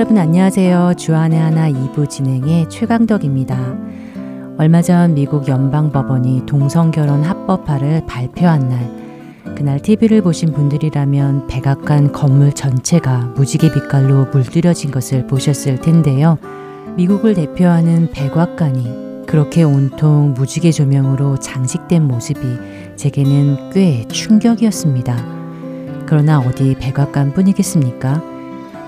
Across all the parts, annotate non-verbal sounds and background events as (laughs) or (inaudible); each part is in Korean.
여러분 안녕하세요. 주안의 하나 2부 진행의 최강덕입니다. 얼마 전 미국 연방법원이 동성결혼 합법화를 발표한 날 그날 TV를 보신 분들이라면 백악관 건물 전체가 무지개 빛깔로 물들여진 것을 보셨을 텐데요. 미국을 대표하는 백악관이 그렇게 온통 무지개 조명으로 장식된 모습이 제게는 꽤 충격이었습니다. 그러나 어디 백악관 뿐이겠습니까?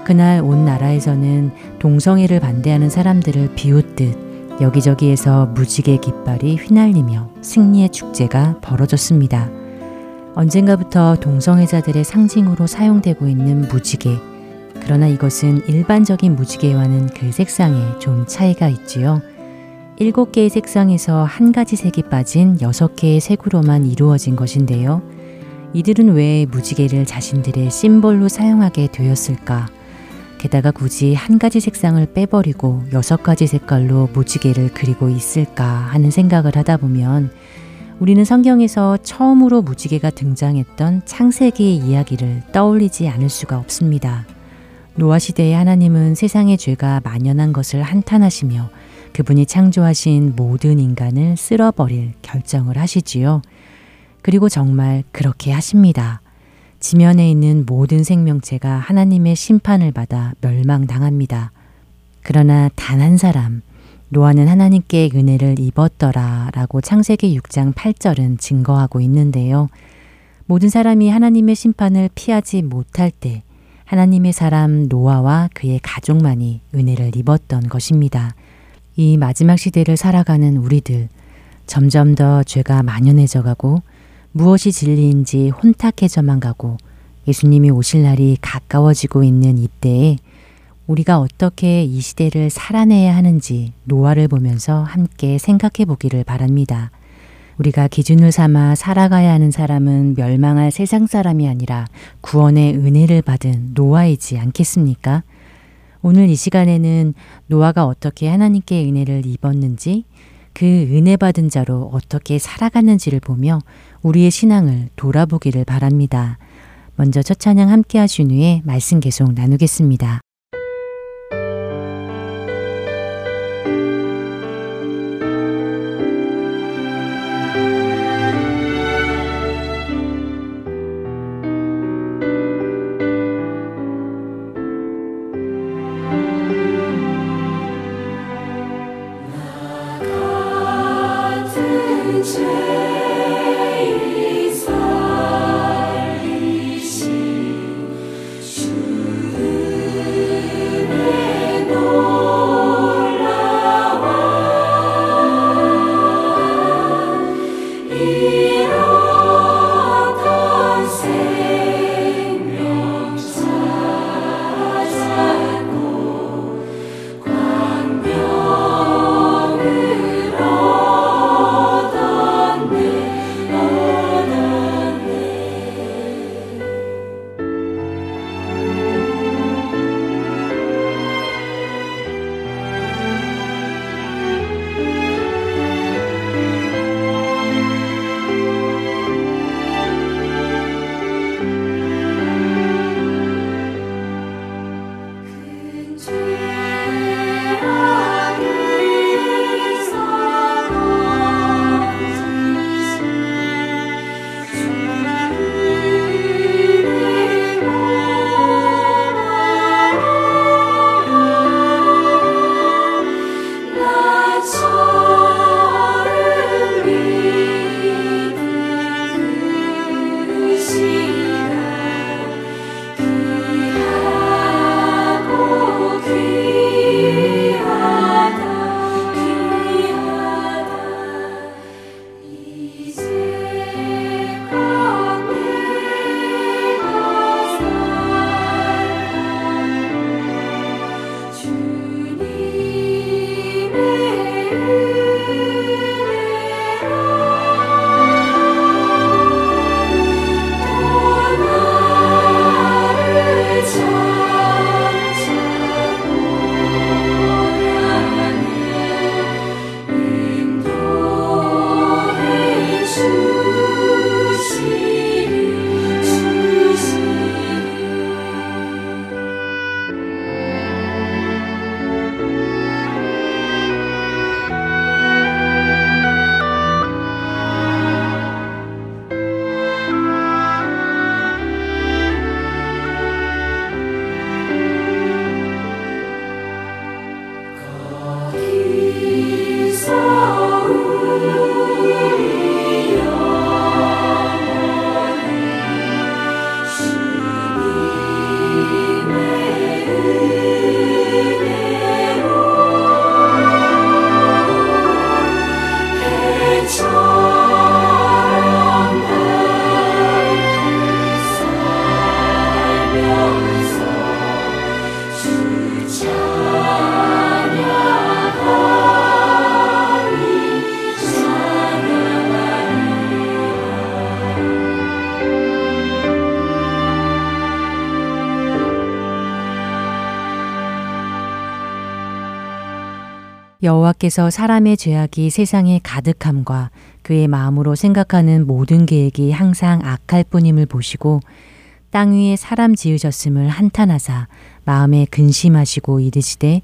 그날 온 나라에서는 동성애를 반대하는 사람들을 비웃듯 여기저기에서 무지개 깃발이 휘날리며 승리의 축제가 벌어졌습니다. 언젠가부터 동성애자들의 상징으로 사용되고 있는 무지개. 그러나 이것은 일반적인 무지개와는 그 색상에 좀 차이가 있지요. 일곱 개의 색상에서 한 가지 색이 빠진 여섯 개의 색으로만 이루어진 것인데요. 이들은 왜 무지개를 자신들의 심볼로 사용하게 되었을까? 게다가 굳이 한 가지 색상을 빼버리고 여섯 가지 색깔로 무지개를 그리고 있을까 하는 생각을 하다 보면 우리는 성경에서 처음으로 무지개가 등장했던 창세기의 이야기를 떠올리지 않을 수가 없습니다. 노아 시대의 하나님은 세상의 죄가 만연한 것을 한탄하시며 그분이 창조하신 모든 인간을 쓸어버릴 결정을 하시지요. 그리고 정말 그렇게 하십니다. 지면에 있는 모든 생명체가 하나님의 심판을 받아 멸망당합니다. 그러나 단 한 사람, 노아는 하나님께 은혜를 입었더라 라고 창세기 6장 8절은 증거하고 있는데요. 모든 사람이 하나님의 심판을 피하지 못할 때 하나님의 사람 노아와 그의 가족만이 은혜를 입었던 것입니다. 이 마지막 시대를 살아가는 우리들, 점점 더 죄가 만연해져 가고 무엇이 진리인지 혼탁해져만 가고 예수님이 오실 날이 가까워지고 있는 이때에 우리가 어떻게 이 시대를 살아내야 하는지 노화를 보면서 함께 생각해 보기를 바랍니다. 우리가 기준을 삼아 살아가야 하는 사람은 멸망할 세상 사람이 아니라 구원의 은혜를 받은 노아이지 않겠습니까? 오늘 이 시간에는 노아가 어떻게 하나님께 은혜를 입었는지 그 은혜 받은 자로 어떻게 살아갔는지를 보며 우리의 신앙을 돌아보기를 바랍니다. 먼저 첫 찬양 함께 하신 후에 말씀 계속 나누겠습니다. 여호와께서 사람의 죄악이 세상에 가득함과 그의 마음으로 생각하는 모든 계획이 항상 악할 뿐임을 보시고 땅 위에 사람 지으셨음을 한탄하사 마음에 근심하시고 이르시되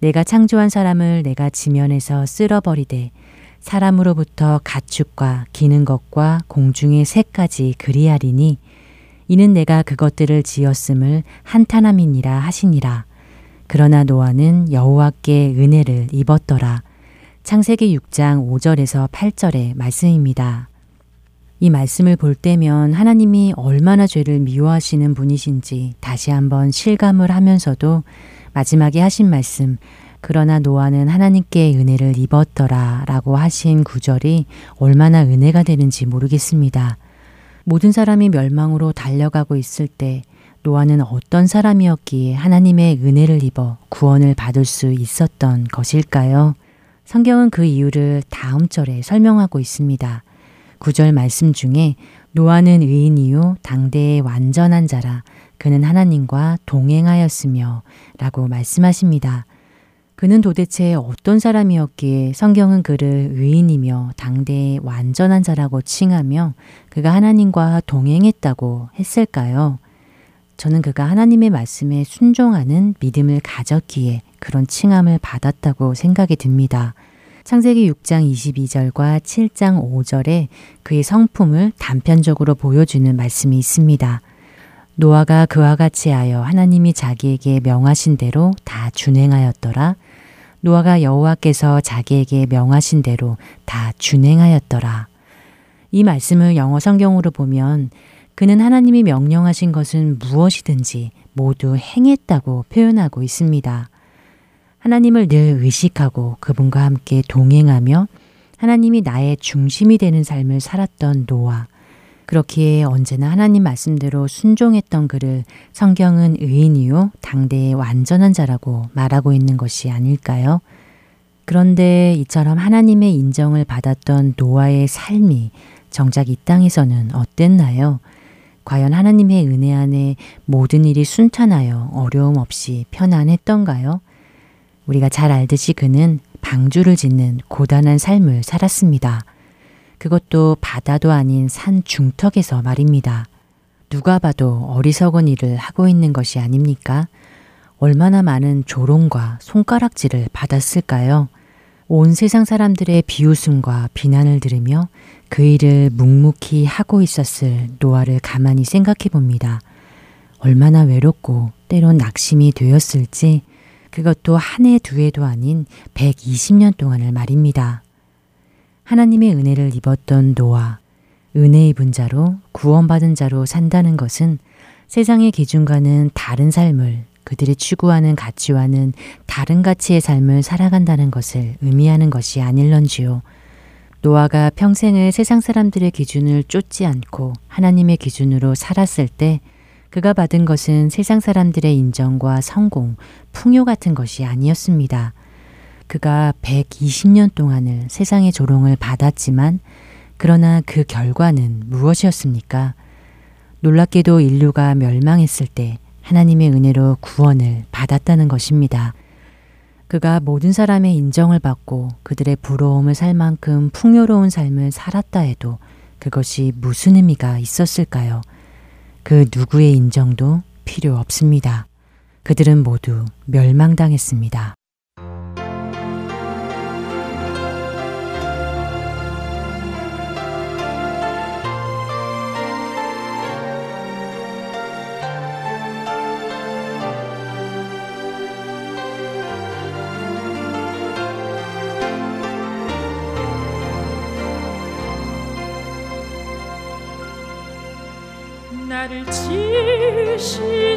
내가 창조한 사람을 내가 지면에서 쓸어버리되 사람으로부터 가축과 기는 것과 공중의 새까지 그리하리니 이는 내가 그것들을 지었음을 한탄함이니라 하시니라. 그러나 노아는 여호와께 은혜를 입었더라. 창세기 6장 5절에서 8절의 말씀입니다. 이 말씀을 볼 때면 하나님이 얼마나 죄를 미워하시는 분이신지 다시 한번 실감을 하면서도 마지막에 하신 말씀, 그러나 노아는 하나님께 은혜를 입었더라 라고 하신 구절이 얼마나 은혜가 되는지 모르겠습니다. 모든 사람이 멸망으로 달려가고 있을 때 노아는 어떤 사람이었기에 하나님의 은혜를 입어 구원을 받을 수 있었던 것일까요? 성경은 그 이유를 다음 절에 설명하고 있습니다. 구절 말씀 중에 노아는 의인이요 당대의 완전한 자라 그는 하나님과 동행하였으며 라고 말씀하십니다. 그는 도대체 어떤 사람이었기에 성경은 그를 의인이며 당대의 완전한 자라고 칭하며 그가 하나님과 동행했다고 했을까요? 저는 그가 하나님의 말씀에 순종하는 믿음을 가졌기에 그런 칭함을 받았다고 생각이 듭니다. 창세기 6장 22절과 7장 5절에 그의 성품을 단편적으로 보여주는 말씀이 있습니다. 노아가 그와 같이 하여 하나님이 자기에게 명하신 대로 다 준행하였더라. 노아가 여호와께서 자기에게 명하신 대로 다 준행하였더라. 이 말씀을 영어 성경으로 보면 그는 하나님이 명령하신 것은 무엇이든지 모두 행했다고 표현하고 있습니다. 하나님을 늘 의식하고 그분과 함께 동행하며 하나님이 나의 중심이 되는 삶을 살았던 노아. 그렇기에 언제나 하나님 말씀대로 순종했던 그를 성경은 의인이요 당대의 완전한 자라고 말하고 있는 것이 아닐까요? 그런데 이처럼 하나님의 인정을 받았던 노아의 삶이 정작 이 땅에서는 어땠나요? 과연 하나님의 은혜 안에 모든 일이 순탄하여 어려움 없이 편안했던가요? 우리가 잘 알듯이 그는 방주를 짓는 고단한 삶을 살았습니다. 그것도 바다도 아닌 산 중턱에서 말입니다. 누가 봐도 어리석은 일을 하고 있는 것이 아닙니까? 얼마나 많은 조롱과 손가락질을 받았을까요? 온 세상 사람들의 비웃음과 비난을 들으며 그 일을 묵묵히 하고 있었을 노아를 가만히 생각해 봅니다. 얼마나 외롭고 때론 낙심이 되었을지 그것도 한 해, 두 해도 아닌 120년 동안을 말입니다. 하나님의 은혜를 입었던 노아, 은혜 입은 자로 구원받은 자로 산다는 것은 세상의 기준과는 다른 삶을 그들이 추구하는 가치와는 다른 가치의 삶을 살아간다는 것을 의미하는 것이 아닐런지요. 노아가 평생을 세상 사람들의 기준을 쫓지 않고 하나님의 기준으로 살았을 때 그가 받은 것은 세상 사람들의 인정과 성공, 풍요 같은 것이 아니었습니다. 그가 120년 동안을 세상의 조롱을 받았지만 그러나 그 결과는 무엇이었습니까? 놀랍게도 인류가 멸망했을 때 하나님의 은혜로 구원을 받았다는 것입니다. 그가 모든 사람의 인정을 받고 그들의 부러움을 살 만큼 풍요로운 삶을 살았다 해도 그것이 무슨 의미가 있었을까요? 그 누구의 인정도 필요 없습니다. 그들은 모두 멸망당했습니다. 나를 지으시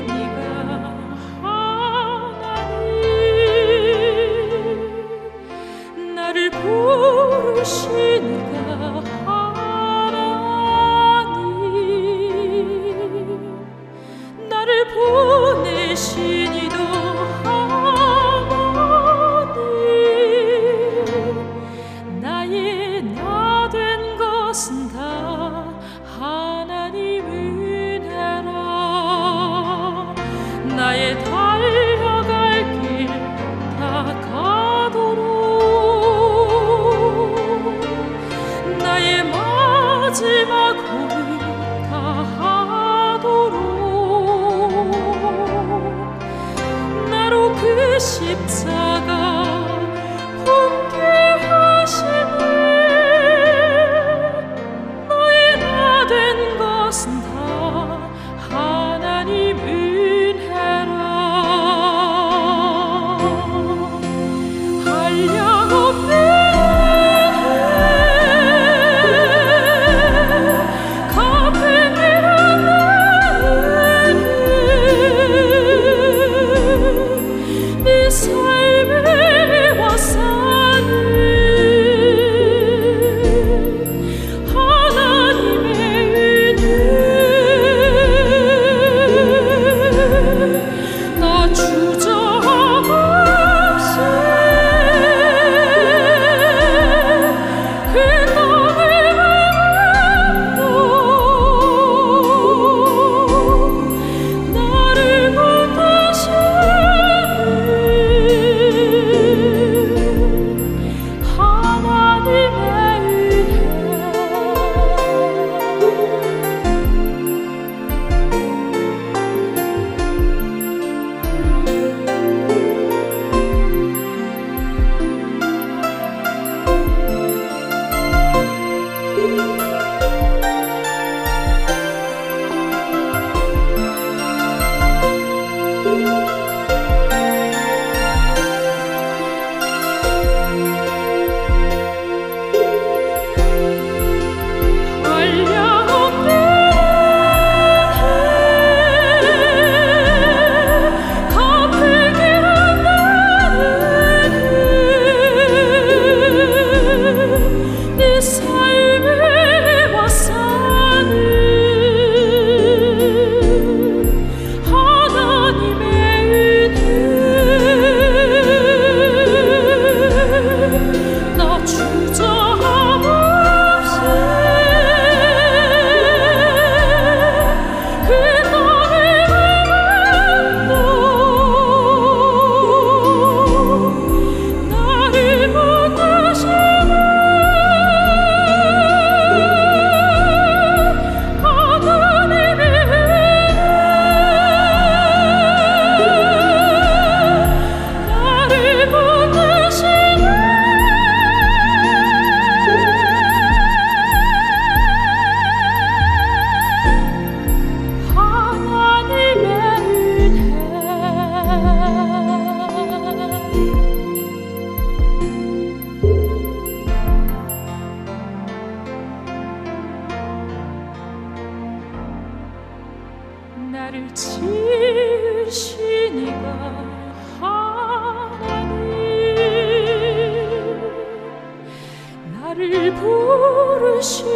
나를 부르시니라.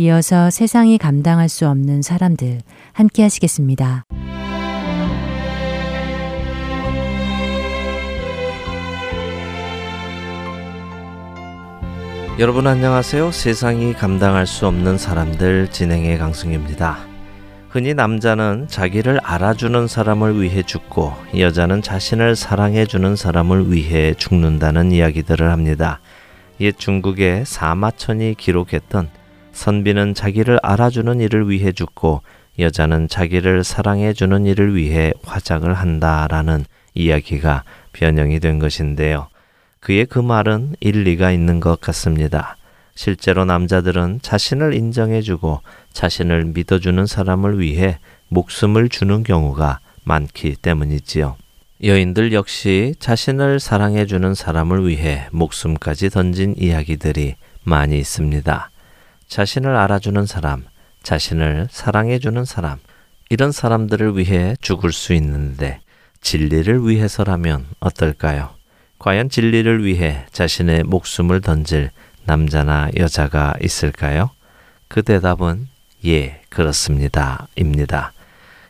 이어서 세상이 감당할 수 없는 사람들 함께 하시겠습니다. 여러분 안녕하세요. 세상이 감당할 수 없는 사람들 진행의 강승입니다. 흔히 남자는 자기를 알아주는 사람을 위해 죽고 여자는 자신을 사랑해주는 사람을 위해 죽는다는 이야기들을 합니다. 옛 중국의 사마천이 기록했던 선비는 자기를 알아주는 일을 위해 죽고 여자는 자기를 사랑해 주는 일을 위해 화장을 한다라는 이야기가 변형이 된 것인데요. 그의 그 말은 일리가 있는 것 같습니다. 실제로 남자들은 자신을 인정해 주고 자신을 믿어주는 사람을 위해 목숨을 주는 경우가 많기 때문이지요. 여인들 역시 자신을 사랑해 주는 사람을 위해 목숨까지 던진 이야기들이 많이 있습니다. 자신을 알아주는 사람, 자신을 사랑해주는 사람, 이런 사람들을 위해 죽을 수 있는데 진리를 위해서라면 어떨까요? 과연 진리를 위해 자신의 목숨을 던질 남자나 여자가 있을까요? 그 대답은 예, 그렇습니다. 입니다.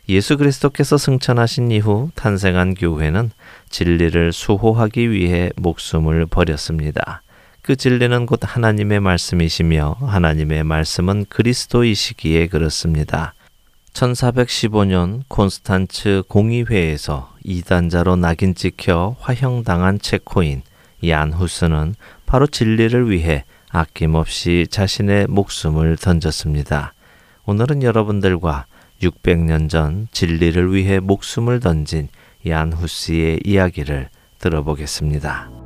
예수 그리스도께서 승천하신 이후 탄생한 교회는 진리를 수호하기 위해 목숨을 버렸습니다. 그 진리는 곧 하나님의 말씀이시며 하나님의 말씀은 그리스도이시기에 그렇습니다. 1415년 콘스탄츠 공의회에서 이단자로 낙인 찍혀 화형당한 체코인 얀 후스는 바로 진리를 위해 아낌없이 자신의 목숨을 던졌습니다. 오늘은 여러분들과 600년 전 진리를 위해 목숨을 던진 얀 후스의 이야기를 들어보겠습니다.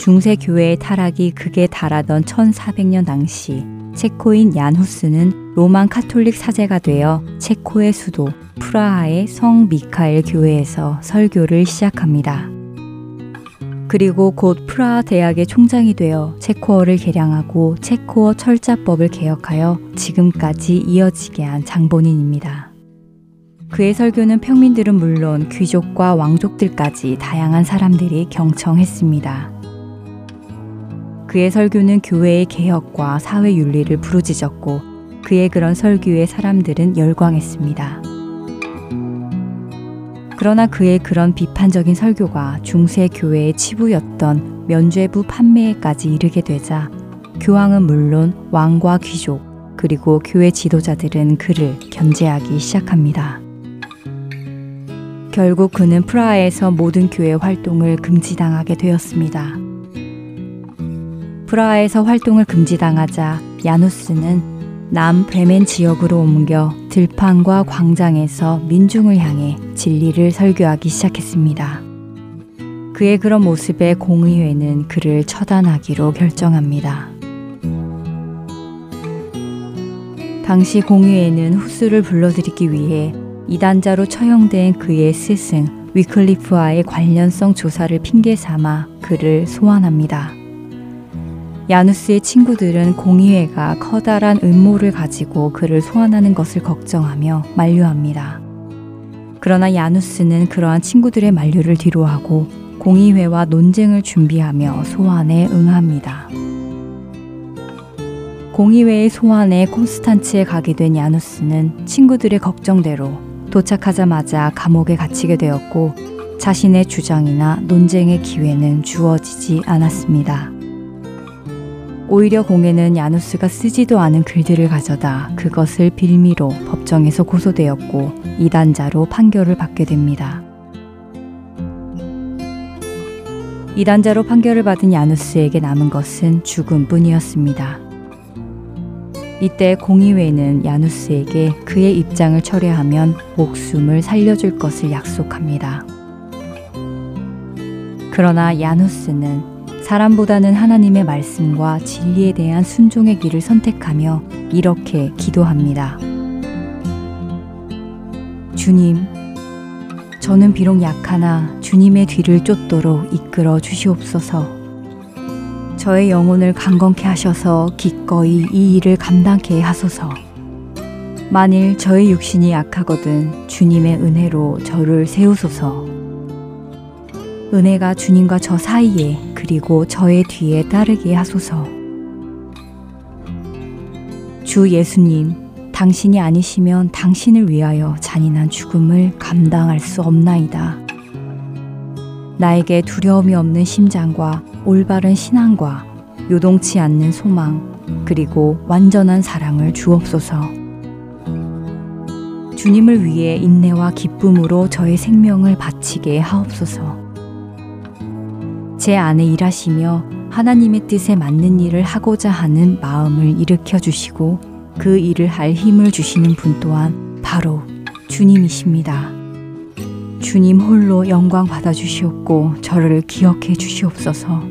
중세 교회의 타락이 극에 달하던 1400년 당시 체코인 얀 후스는 로만 카톨릭 사제가 되어 체코의 수도 프라하의 성 미카엘 교회에서 설교를 시작합니다. 그리고 곧 프라하 대학의 총장이 되어 체코어를 개량하고 체코어 철자법을 개혁하여 지금까지 이어지게 한 장본인입니다. 그의 설교는 평민들은 물론 귀족과 왕족들까지 다양한 사람들이 경청했습니다. 그의 설교는 교회의 개혁과 사회 윤리를 부르짖었고 그의 그런 설교에 사람들은 열광했습니다. 그러나 그의 그런 비판적인 설교가 중세 교회의 치부였던 면죄부 판매에까지 이르게 되자 교황은 물론 왕과 귀족 그리고 교회 지도자들은 그를 견제하기 시작합니다. 결국 그는 프라하에서 모든 교회 활동을 금지당하게 되었습니다. 프라하에서 활동을 금지당하자 야누스는 남 브레멘 지역으로 옮겨 들판과 광장에서 민중을 향해 진리를 설교하기 시작했습니다. 그의 그런 모습에 공의회는 그를 처단하기로 결정합니다. 당시 공의회는 후스를 불러들이기 위해 이단자로 처형된 그의 스승 위클리프와의 관련성 조사를 핑계 삼아 그를 소환합니다. 야누스의 친구들은 공의회가 커다란 음모를 가지고 그를 소환하는 것을 걱정하며 만류합니다. 그러나 야누스는 그러한 친구들의 만류를 뒤로하고 공의회와 논쟁을 준비하며 소환에 응합니다. 공의회의 소환에 콘스탄츠에 가게 된 야누스는 친구들의 걱정대로 도착하자마자 감옥에 갇히게 되었고 자신의 주장이나 논쟁의 기회는 주어지지 않았습니다. 오히려 공예는 야누스가 쓰지도 않은 글들을 가져다 그것을 빌미로 법정에서 고소되었고 이단자로 판결을 받게 됩니다. 이단자로 판결을 받은 야누스에게 남은 것은 죽음뿐이었습니다. 이때 공의회는 야누스에게 그의 입장을 철회하면 목숨을 살려줄 것을 약속합니다. 그러나 야누스는 사람보다는 하나님의 말씀과 진리에 대한 순종의 길을 선택하며 이렇게 기도합니다. 주님, 저는 비록 약하나 주님의 뒤를 쫓도록 이끌어 주시옵소서. 저의 영혼을 강건케 하셔서 기꺼이 이 일을 감당케 하소서. 만일 저의 육신이 약하거든 주님의 은혜로 저를 세우소서. 은혜가 주님과 저 사이에 그리고 저의 뒤에 따르게 하소서. 주 예수님, 당신이 아니시면 당신을 위하여 잔인한 죽음을 감당할 수 없나이다. 나에게 두려움이 없는 심장과 올바른 신앙과 요동치 않는 소망, 그리고 완전한 사랑을 주옵소서. 주님을 위해 인내와 기쁨으로 저의 생명을 바치게 하옵소서. 제 안에 일하시며 하나님의 뜻에 맞는 일을 하고자 하는 마음을 일으켜 주시고 그 일을 할 힘을 주시는 분 또한 바로 주님이십니다. 주님 홀로 영광 받아 주시옵고 저를 기억해 주시옵소서.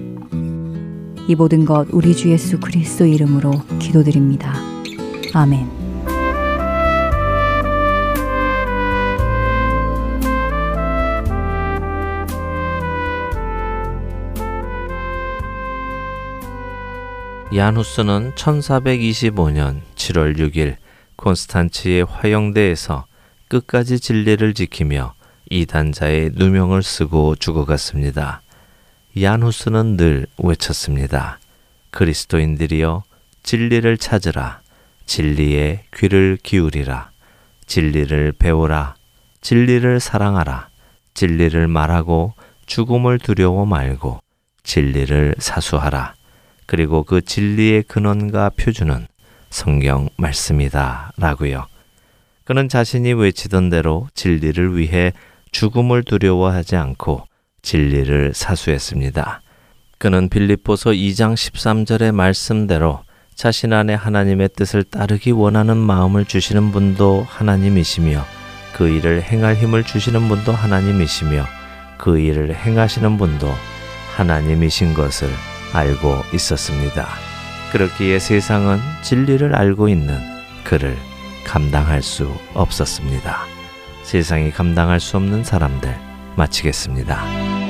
이 모든 것 우리 주 예수 그리스도 이름으로 기도드립니다. 아멘. 야누스는 1425년 7월 6일 콘스탄츠의 화영대에서 끝까지 진리를 지키며 이단자의 누명을 쓰고 죽어갔습니다. 얀후스는 늘 외쳤습니다. 그리스도인들이여 진리를 찾으라. 진리에 귀를 기울이라. 진리를 배우라. 진리를 사랑하라. 진리를 말하고 죽음을 두려워 말고 진리를 사수하라. 그리고 그 진리의 근원과 표준은 성경 말씀이다. 라고요. 그는 자신이 외치던 대로 진리를 위해 죽음을 두려워하지 않고 진리를 사수했습니다. 그는 빌립보서 2장 13절의 말씀대로 자신 안에 하나님의 뜻을 따르기 원하는 마음을 주시는 분도 하나님이시며 그 일을 행할 힘을 주시는 분도 하나님이시며 그 일을 행하시는 분도 하나님이신 것을 알고 있었습니다. 그렇기에 세상은 진리를 알고 있는 그를 감당할 수 없었습니다. 세상이 감당할 수 없는 사람들 마치겠습니다.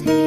his.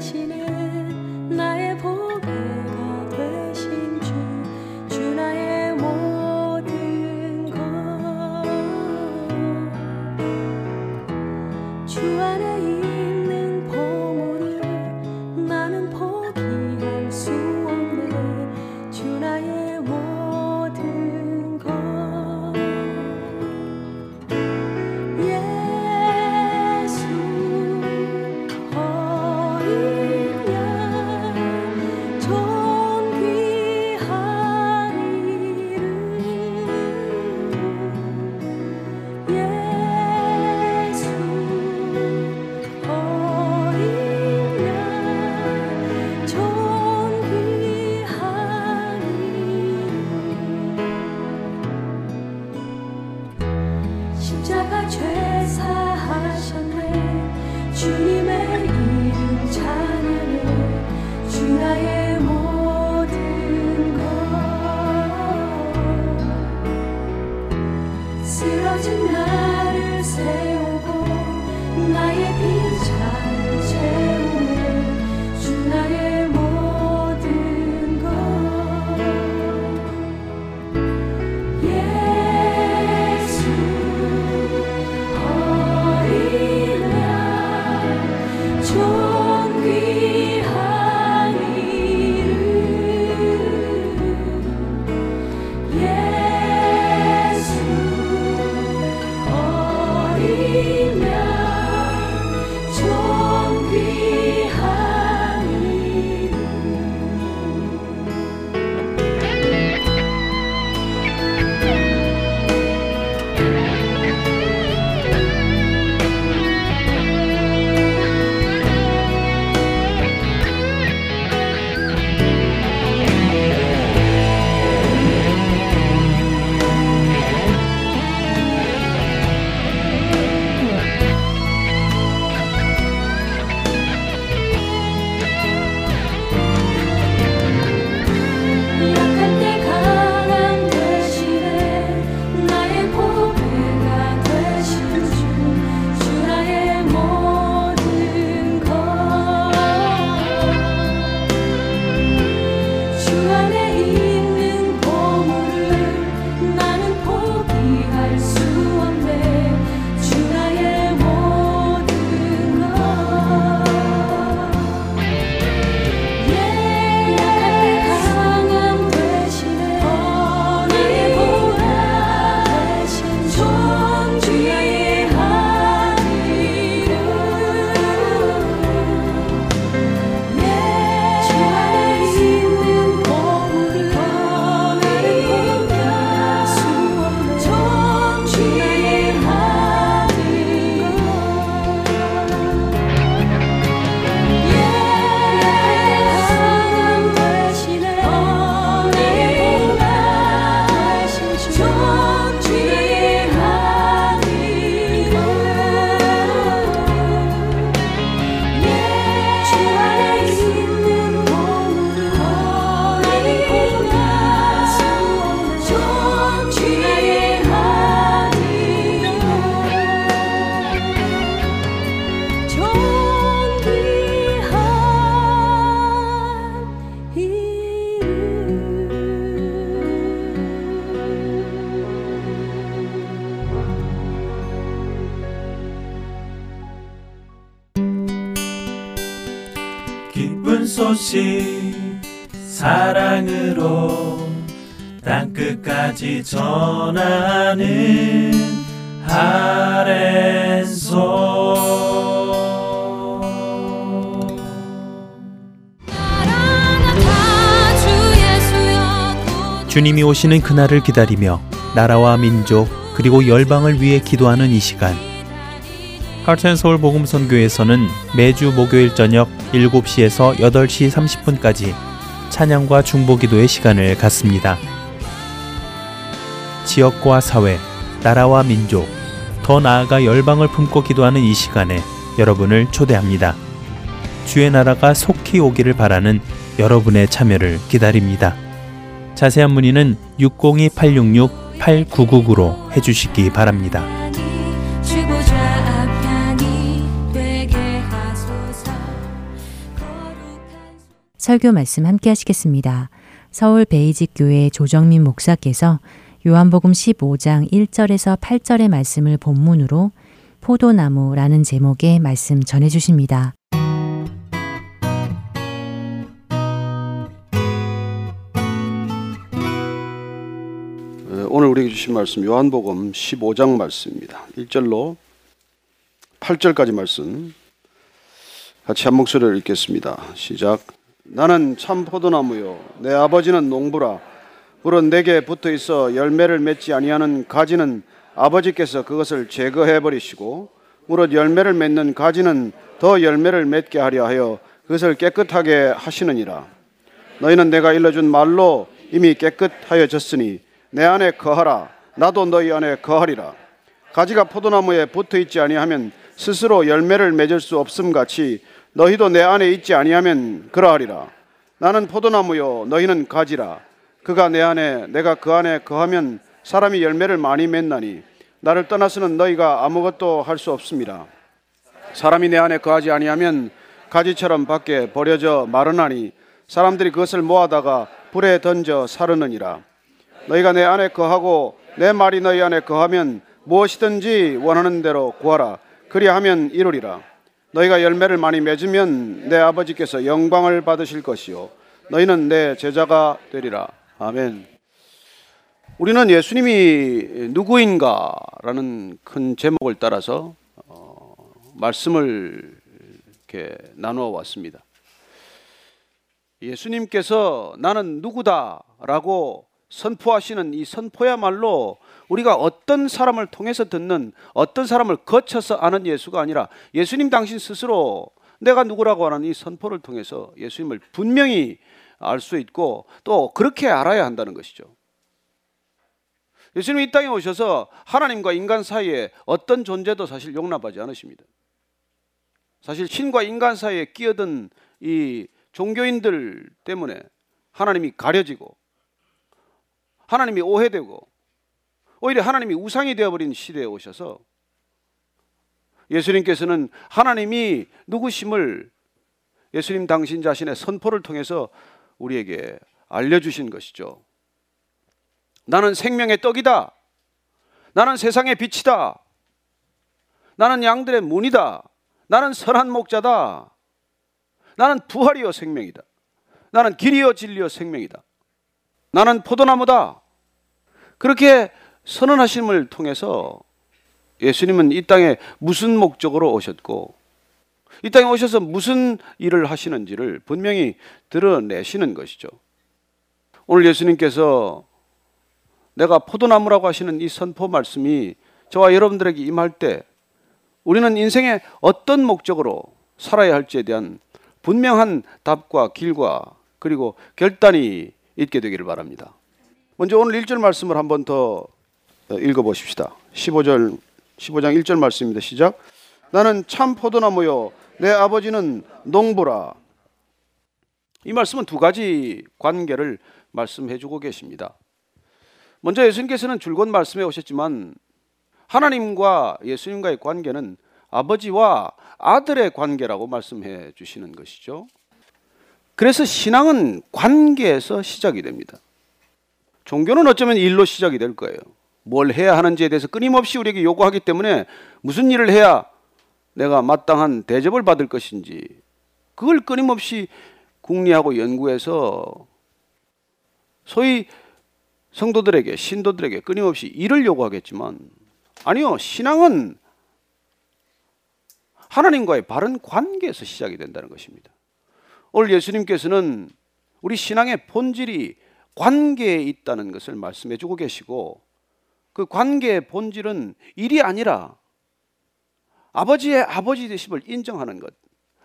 소식 아랜소 주님이 오시는 그날을 기다리며 나라와 민족 그리고 열방을 위해 기도하는 이 시간 하트앤서울 복음선교에서는 매주 목요일 저녁 7시에서 8시 30분까지 찬양과 중보기도의 시간을 갖습니다. 지역과 사회, 나라와 민족, 더 나아가 열방을 품고 기도하는 이 시간에 여러분을 초대합니다. 주의 나라가 속히 오기를 바라는 여러분의 참여를 기다립니다. 자세한 문의는 602-866-8999로 해주시기 바랍니다. 설교 말씀 함께 하시겠습니다. 서울 베이직 교회 조정민 목사께서 요한복음 15장 1절에서 8절의 말씀을 본문으로 포도나무라는 제목의 말씀 전해 주십니다. 오늘 우리에게 주신 말씀 요한복음 15장 말씀입니다. 1절로 8절까지 말씀 같이 한 목소리를 읽겠습니다. 시작. 나는 참 포도나무요 내 아버지는 농부라 물은 내게 붙어 있어 열매를 맺지 아니하는 가지는 아버지께서 그것을 제거해 버리시고 무릇 열매를 맺는 가지는 더 열매를 맺게 하려 하여 그것을 깨끗하게 하시느니라. 너희는 내가 일러준 말로 이미 깨끗하여졌으니 내 안에 거하라. 나도 너희 안에 거하리라. 가지가 포도나무에 붙어 있지 아니하면 스스로 열매를 맺을 수 없음 같이 너희도 내 안에 있지 아니하면 그러하리라. 나는 포도나무요 너희는 가지라 그가 내 안에 내가 그 안에 거하면 사람이 열매를 많이 맺나니 나를 떠나서는 너희가 아무것도 할 수 없습니다. 사람이 내 안에 거하지 아니하면 가지처럼 밖에 버려져 마르나니 사람들이 그것을 모아다가 불에 던져 사르느니라. 너희가 내 안에 거하고 내 말이 너희 안에 거하면 무엇이든지 원하는 대로 구하라. 그리하면 이루리라. 너희가 열매를 많이 맺으면 내 아버지께서 영광을 받으실 것이요. 너희는 내 제자가 되리라 아멘 우리는 예수님이 누구인가라는 큰 제목을 따라서 어, 말씀을 이렇게 나누어 왔습니다. 예수님께서 나는 누구다라고 선포하시는 이 선포야말로 우리가 어떤 사람을 통해서 듣는 어떤 사람을 거쳐서 아는 예수가 아니라 예수님 당신 스스로 내가 누구라고 하는 이 선포를 통해서 예수님을 분명히 알 수 있고 또 그렇게 알아야 한다는 것이죠. 예수님 이 땅에 오셔서 하나님과 인간 사이에 어떤 존재도 사실 용납하지 않으십니다. 사실 신과 인간 사이에 끼어든 이 종교인들 때문에 하나님이 가려지고 하나님이 오해되고 오히려 하나님이 우상이 되어버린 시대에 오셔서 예수님께서는 하나님이 누구심을 예수님 당신 자신의 선포를 통해서 우리에게 알려주신 것이죠. 나는 생명의 떡이다. 나는 세상의 빛이다. 나는 양들의 문이다. 나는 선한 목자다. 나는 부활이요 생명이다. 나는 길이요 진리요 생명이다. 나는 포도나무다. 그렇게 선언하심을 통해서 예수님은 이 땅에 무슨 목적으로 오셨고 이 땅에 오셔서 무슨 일을 하시는지를 분명히 드러내시는 것이죠. 오늘 예수님께서 내가 포도나무라고 하시는 이 선포 말씀이 저와 여러분들에게 임할 때 우리는 인생의 어떤 목적으로 살아야 할지에 대한 분명한 답과 길과 그리고 결단이 있게 되기를 바랍니다. 먼저 오늘 1절 말씀을 한 번 더 읽어 보십시다. 15절 15장 1절 말씀입니다. 시작. 나는 참 포도나무요 내 아버지는 농부라. 이 말씀은 두 가지 관계를 말씀해 주고 계십니다. 먼저 예수님께서는 줄곧 말씀해 오셨지만 하나님과 예수님과의 관계는 아버지와 아들의 관계라고 말씀해 주시는 것이죠. 그래서 신앙은 관계에서 시작이 됩니다. 종교는 어쩌면 일로 시작이 될 거예요. 뭘 해야 하는지에 대해서 끊임없이 우리에게 요구하기 때문에 무슨 일을 해야 내가 마땅한 대접을 받을 것인지 그걸 끊임없이 궁리하고 연구해서 소위 성도들에게 신도들에게 끊임없이 일을 요구하겠지만 아니요 신앙은 하나님과의 바른 관계에서 시작이 된다는 것입니다. 오늘 예수님께서는 우리 신앙의 본질이 관계에 있다는 것을 말씀해 주고 계시고 그 관계의 본질은 일이 아니라 아버지의 아버지 되심을 인정하는 것,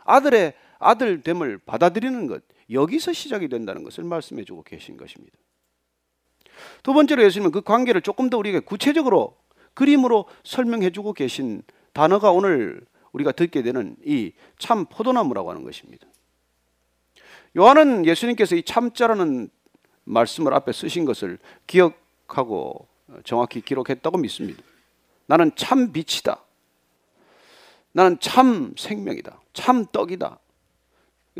아들의 아들 됨을 받아들이는 것, 여기서 시작이 된다는 것을 말씀해 주고 계신 것입니다. 두 번째로 예수님은 그 관계를 조금 더 우리에게 구체적으로 그림으로 설명해 주고 계신 단어가 오늘 우리가 듣게 되는 이 참 포도나무라고 하는 것입니다. 요한은 예수님께서 이 참자라는 말씀을 앞에 쓰신 것을 기억하고 정확히 기록했다고 믿습니다. 나는 참 빛이다. 나는 참 생명이다. 참 떡이다.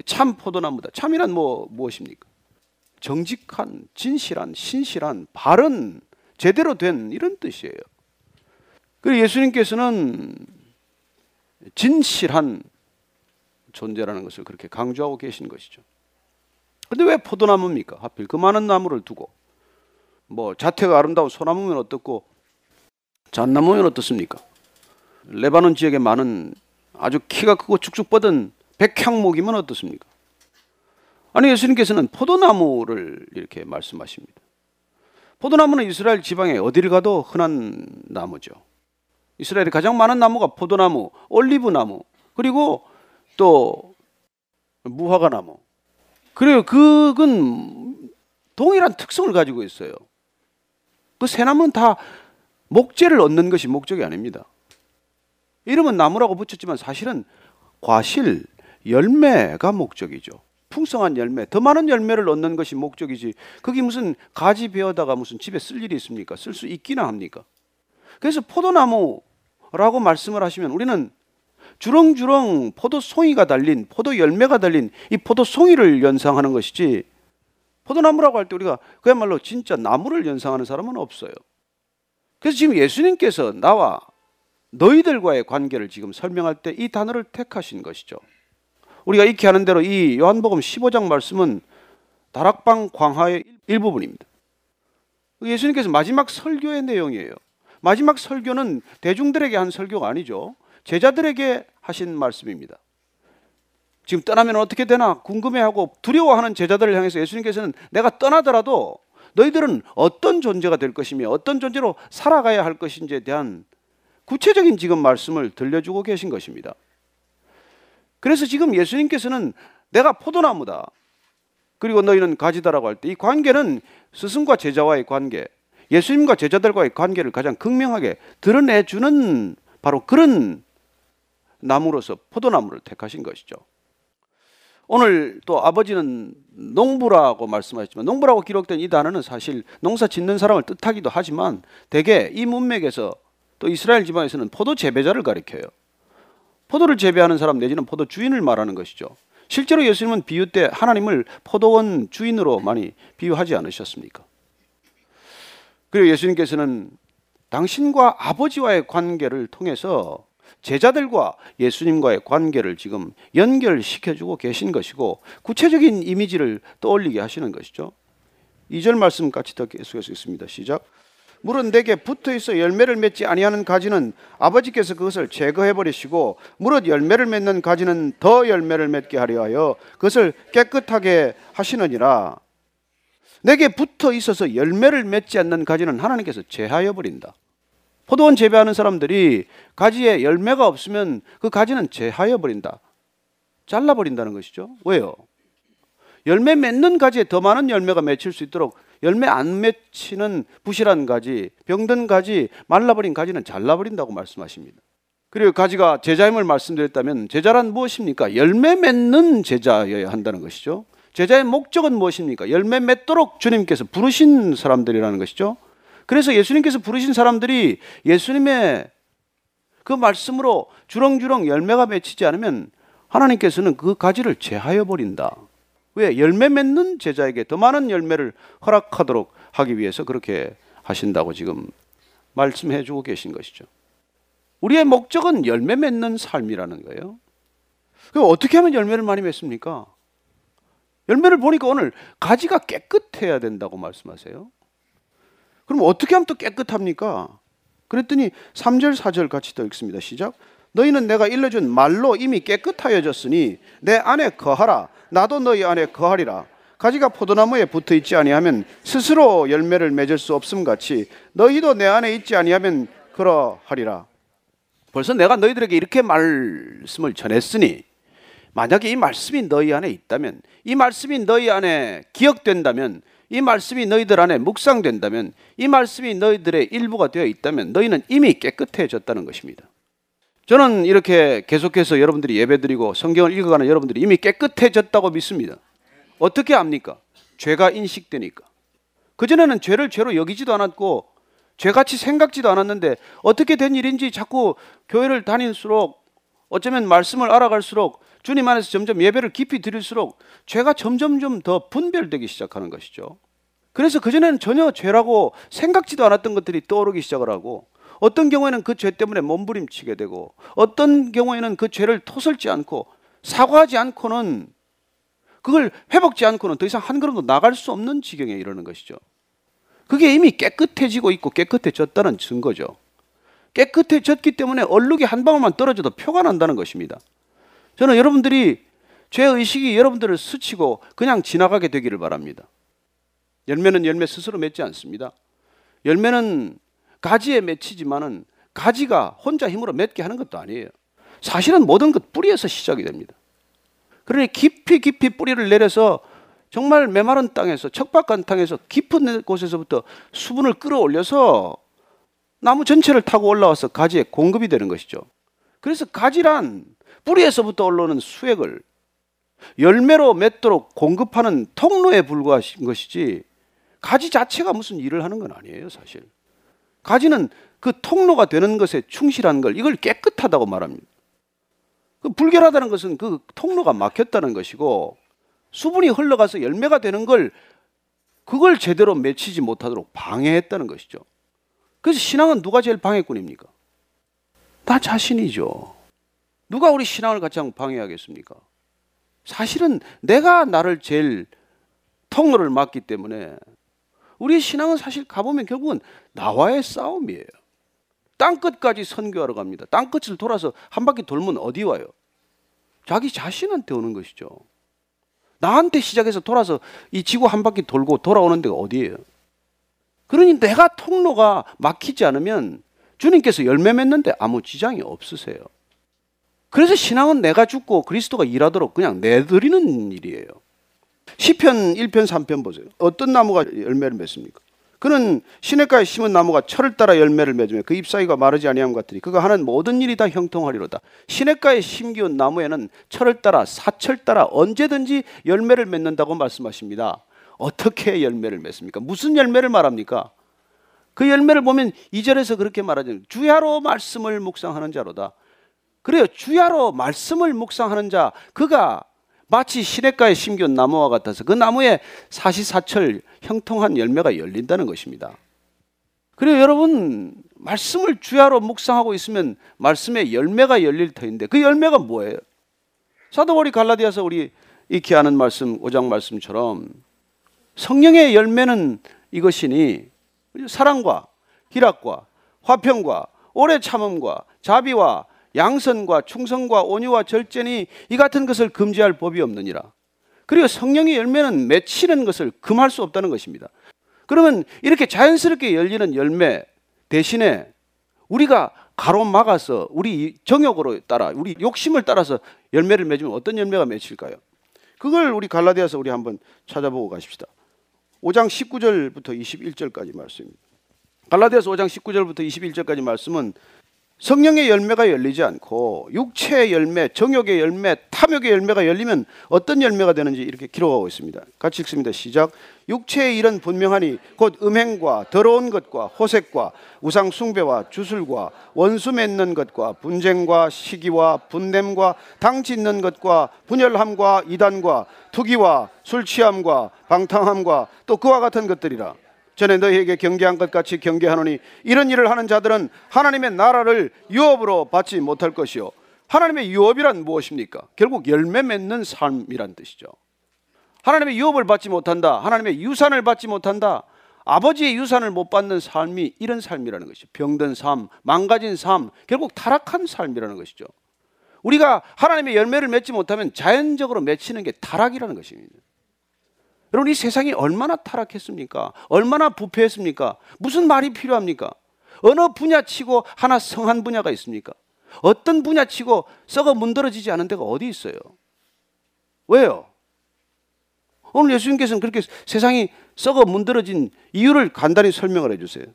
참 포도나무다. 참이란 뭐 무엇입니까? 정직한, 진실한, 신실한, 바른, 제대로 된 이런 뜻이에요. 그리고 예수님께서는 진실한 존재라는 것을 그렇게 강조하고 계신 것이죠. 근데 왜 포도나무입니까? 하필 그 많은 나무를 두고 뭐 자태가 아름다운 소나무면 어떻고 잣나무면 어떻습니까? 레바논 지역에 많은 아주 키가 크고 쭉쭉 뻗은 백향목이면 어떻습니까? 아니 예수님께서는 포도나무를 이렇게 말씀하십니다. 포도나무는 이스라엘 지방에 어디를 가도 흔한 나무죠. 이스라엘에 가장 많은 나무가 포도나무, 올리브나무, 그리고 또 무화과 나무. 그래요. 그건 동일한 특성을 가지고 있어요. 그 세 나무는 다 목재를 얻는 것이 목적이 아닙니다. 이름은 나무라고 붙였지만 사실은 과실, 열매가 목적이죠. 풍성한 열매, 더 많은 열매를 얻는 것이 목적이지. 그게 무슨 가지 베어다가 무슨 집에 쓸 일이 있습니까? 쓸 수 있기나 합니까? 그래서 포도나무라고 말씀을 하시면 우리는 주렁주렁 포도송이가 달린 포도 열매가 달린 이 포도송이를 연상하는 것이지 포도나무라고 할 때 우리가 그야말로 진짜 나무를 연상하는 사람은 없어요. 그래서 지금 예수님께서 나와 너희들과의 관계를 지금 설명할 때 이 단어를 택하신 것이죠. 우리가 익히 아는 대로 이 요한복음 15장 말씀은 다락방 광화의 일부분입니다. 예수님께서 마지막 설교의 내용이에요. 마지막 설교는 대중들에게 한 설교가 아니죠. 제자들에게 하신 말씀입니다. 지금 떠나면 어떻게 되나 궁금해하고 두려워하는 제자들을 향해서 예수님께서는 내가 떠나더라도 너희들은 어떤 존재가 될 것이며 어떤 존재로 살아가야 할 것인지에 대한 구체적인 지금 말씀을 들려주고 계신 것입니다. 그래서 지금 예수님께서는 내가 포도나무다. 그리고 너희는 가지다라고 할 때 이 관계는 스승과 제자와의 관계, 예수님과 제자들과의 관계를 가장 극명하게 드러내주는 바로 그런 나무로서 포도나무를 택하신 것이죠. 오늘 또 아버지는 농부라고 말씀하셨지만 농부라고 기록된 이 단어는 사실 농사 짓는 사람을 뜻하기도 하지만 대개 이 문맥에서 또 이스라엘 지방에서는 포도 재배자를 가리켜요. 포도를 재배하는 사람 내지는 포도 주인을 말하는 것이죠. 실제로 예수님은 비유 때 하나님을 포도원 주인으로 많이 비유하지 않으셨습니까? 그리고 예수님께서는 당신과 아버지와의 관계를 통해서 제자들과 예수님과의 관계를 지금 연결시켜주고 계신 것이고 구체적인 이미지를 떠올리게 하시는 것이죠. 2절 말씀 같이 더 계속해서 있습니다. 시작. 물은 내게 붙어 있어 열매를 맺지 아니하는 가지는 아버지께서 그것을 제거해 버리시고 무릇 열매를 맺는 가지는 더 열매를 맺게 하려 하여 그것을 깨끗하게 하시느니라. 내게 붙어 있어서 열매를 맺지 않는 가지는 하나님께서 제하여 버린다. 포도원 재배하는 사람들이 가지에 열매가 없으면 그 가지는 제하여 버린다. 잘라 버린다는 것이죠. 왜요? 열매 맺는 가지에 더 많은 열매가 맺힐 수 있도록 열매 안 맺히는 부실한 가지, 병든 가지, 말라버린 가지는 잘라버린다고 말씀하십니다. 그리고 가지가 제자임을 말씀드렸다면 제자란 무엇입니까? 열매 맺는 제자여야 한다는 것이죠. 제자의 목적은 무엇입니까? 열매 맺도록 주님께서 부르신 사람들이라는 것이죠. 그래서 예수님께서 부르신 사람들이 예수님의 그 말씀으로 주렁주렁 열매가 맺히지 않으면 하나님께서는 그 가지를 제하여 버린다. 왜? 열매 맺는 제자에게 더 많은 열매를 허락하도록 하기 위해서 그렇게 하신다고 지금 말씀해 주고 계신 것이죠. 우리의 목적은 열매 맺는 삶이라는 거예요. 그럼 어떻게 하면 열매를 많이 맺습니까? 열매를 보니까 오늘 가지가 깨끗해야 된다고 말씀하세요. 그럼 어떻게 하면 또 깨끗합니까? 그랬더니 3절, 4절 같이 더 읽습니다. 시작. 너희는 내가 일러준 말로 이미 깨끗하여졌으니 내 안에 거하라. 나도 너희 안에 거하리라. 가지가 포도나무에 붙어 있지 아니하면 스스로 열매를 맺을 수 없음 같이 너희도 내 안에 있지 아니하면 그러하리라. 벌써 내가 너희들에게 이렇게 말씀을 전했으니 만약에 이 말씀이 너희 안에 있다면 이 말씀이 너희 안에 기억된다면 이 말씀이 너희들 안에 묵상된다면 이 말씀이 너희들의 일부가 되어 있다면 너희는 이미 깨끗해졌다는 것입니다. 저는 이렇게 계속해서 여러분들이 예배드리고 성경을 읽어가는 여러분들이 이미 깨끗해졌다고 믿습니다. 어떻게 압니까? 죄가 인식되니까. 그전에는 죄를 죄로 여기지도 않았고 죄같이 생각지도 않았는데 어떻게 된 일인지 자꾸 교회를 다닐수록 어쩌면 말씀을 알아갈수록 주님 안에서 점점 예배를 깊이 드릴수록 죄가 점점점 더 분별되기 시작하는 것이죠. 그래서 그전에는 전혀 죄라고 생각지도 않았던 것들이 떠오르기 시작을 하고 어떤 경우에는 그 죄 때문에 몸부림치게 되고 어떤 경우에는 그 죄를 토설지 않고 사과하지 않고는 그걸 회복지 않고는 더 이상 한 걸음도 나갈 수 없는 지경에 이르는 것이죠. 그게 이미 깨끗해지고 있고 깨끗해졌다는 증거죠. 깨끗해졌기 때문에 얼룩이 한 방울만 떨어져도 표가 난다는 것입니다. 저는 여러분들이 죄 의식이 여러분들을 스치고 그냥 지나가게 되기를 바랍니다. 열매는 열매 스스로 맺지 않습니다. 열매는 가지에 맺히지만은 가지가 혼자 힘으로 맺게 하는 것도 아니에요. 사실은 모든 것 뿌리에서 시작이 됩니다. 그러니 깊이 깊이 뿌리를 내려서 정말 메마른 땅에서 척박한 땅에서 깊은 곳에서부터 수분을 끌어올려서 나무 전체를 타고 올라와서 가지에 공급이 되는 것이죠. 그래서 가지란 뿌리에서부터 올라오는 수액을 열매로 맺도록 공급하는 통로에 불과한 것이지 가지 자체가 무슨 일을 하는 건 아니에요, 사실. 가지는 그 통로가 되는 것에 충실한 걸 이걸 깨끗하다고 말합니다. 그 불결하다는 것은 그 통로가 막혔다는 것이고 수분이 흘러가서 열매가 되는 걸 그걸 제대로 맺히지 못하도록 방해했다는 것이죠. 그래서 신앙은 누가 제일 방해꾼입니까? 나 자신이죠. 누가 우리 신앙을 가장 방해하겠습니까? 사실은 내가 나를 제일 통로를 막기 때문에 우리 신앙은 사실 가보면 결국은 나와의 싸움이에요. 땅끝까지 선교하러 갑니다. 땅끝을 돌아서 한 바퀴 돌면 어디 와요? 자기 자신한테 오는 것이죠. 나한테 시작해서 돌아서 이 지구 한 바퀴 돌고 돌아오는 데가 어디예요? 그러니 내가 통로가 막히지 않으면 주님께서 열매 맺는데 아무 지장이 없으세요. 그래서 신앙은 내가 죽고 그리스도가 일하도록 그냥 내드리는 일이에요. 시편 1편 3편 보세요. 어떤 나무가 열매를 맺습니까? 그는 시냇가에 심은 나무가 철을 따라 열매를 맺으며 그 잎사귀가 마르지 아니함 같으니 그가 하는 모든 일이 다 형통하리로다. 시냇가에 심기운 나무에는 철을 따라 사철 따라 언제든지 열매를 맺는다고 말씀하십니다. 어떻게 열매를 맺습니까? 무슨 열매를 말합니까? 그 열매를 보면 이절에서 그렇게 말하죠. 주야로 말씀을 묵상하는 자로다. 그래요. 주야로 말씀을 묵상하는 자 그가 마치 시냇가에 심겨온 나무와 같아서 그 나무에 사시사철 형통한 열매가 열린다는 것입니다. 그리고 여러분 말씀을 주야로 묵상하고 있으면 말씀에 열매가 열릴 터인데 그 열매가 뭐예요? 사도 바울이 갈라디아서 우리 익히 아는 말씀 5장 말씀처럼 성령의 열매는 이것이니 사랑과 희락과 화평과 오래 참음과 자비와 양선과 충성과 온유와 절제니 이 같은 것을 금지할 법이 없느니라. 그리고 성령의 열매는 맺히는 것을 금할 수 없다는 것입니다. 그러면 이렇게 자연스럽게 열리는 열매 대신에 우리가 가로막아서 우리 정욕으로 따라 우리 욕심을 따라서 열매를 맺으면 어떤 열매가 맺힐까요? 그걸 우리 갈라디아서 우리 한번 찾아보고 가십시다. 5장 19절부터 21절까지 말씀입니다. 갈라디아서 5장 19절부터 21절까지 말씀은 성령의 열매가 열리지 않고 육체의 열매, 정욕의 열매, 탐욕의 열매가 열리면 어떤 열매가 되는지 이렇게 기록하고 있습니다. 같이 읽습니다. 시작. 육체의 일은 분명하니 곧 음행과 더러운 것과 호색과 우상 숭배와 주술과 원수 맺는 것과 분쟁과 시기와 분냄과 당 짓는 것과 분열함과 이단과 투기와 술 취함과 방탕함과 또 그와 같은 것들이라. 전에 너희에게 경계한 것 같이 경계하노니 이런 일을 하는 자들은 하나님의 나라를 유업으로 받지 못할 것이요 하나님의 유업이란 무엇입니까? 결국 열매 맺는 삶이란 뜻이죠. 하나님의 유업을 받지 못한다. 하나님의 유산을 받지 못한다. 아버지의 유산을 못 받는 삶이 이런 삶이라는 것이죠. 병든 삶, 망가진 삶, 결국 타락한 삶이라는 것이죠. 우리가 하나님의 열매를 맺지 못하면 자연적으로 맺히는 게 타락이라는 것입니다. 여러분 이 세상이 얼마나 타락했습니까? 얼마나 부패했습니까? 무슨 말이 필요합니까? 어느 분야치고 하나 성한 분야가 있습니까? 어떤 분야치고 썩어 문드러지지 않은 데가 어디 있어요? 왜요? 오늘 예수님께서는 그렇게 세상이 썩어 문드러진 이유를 간단히 설명을 해주세요.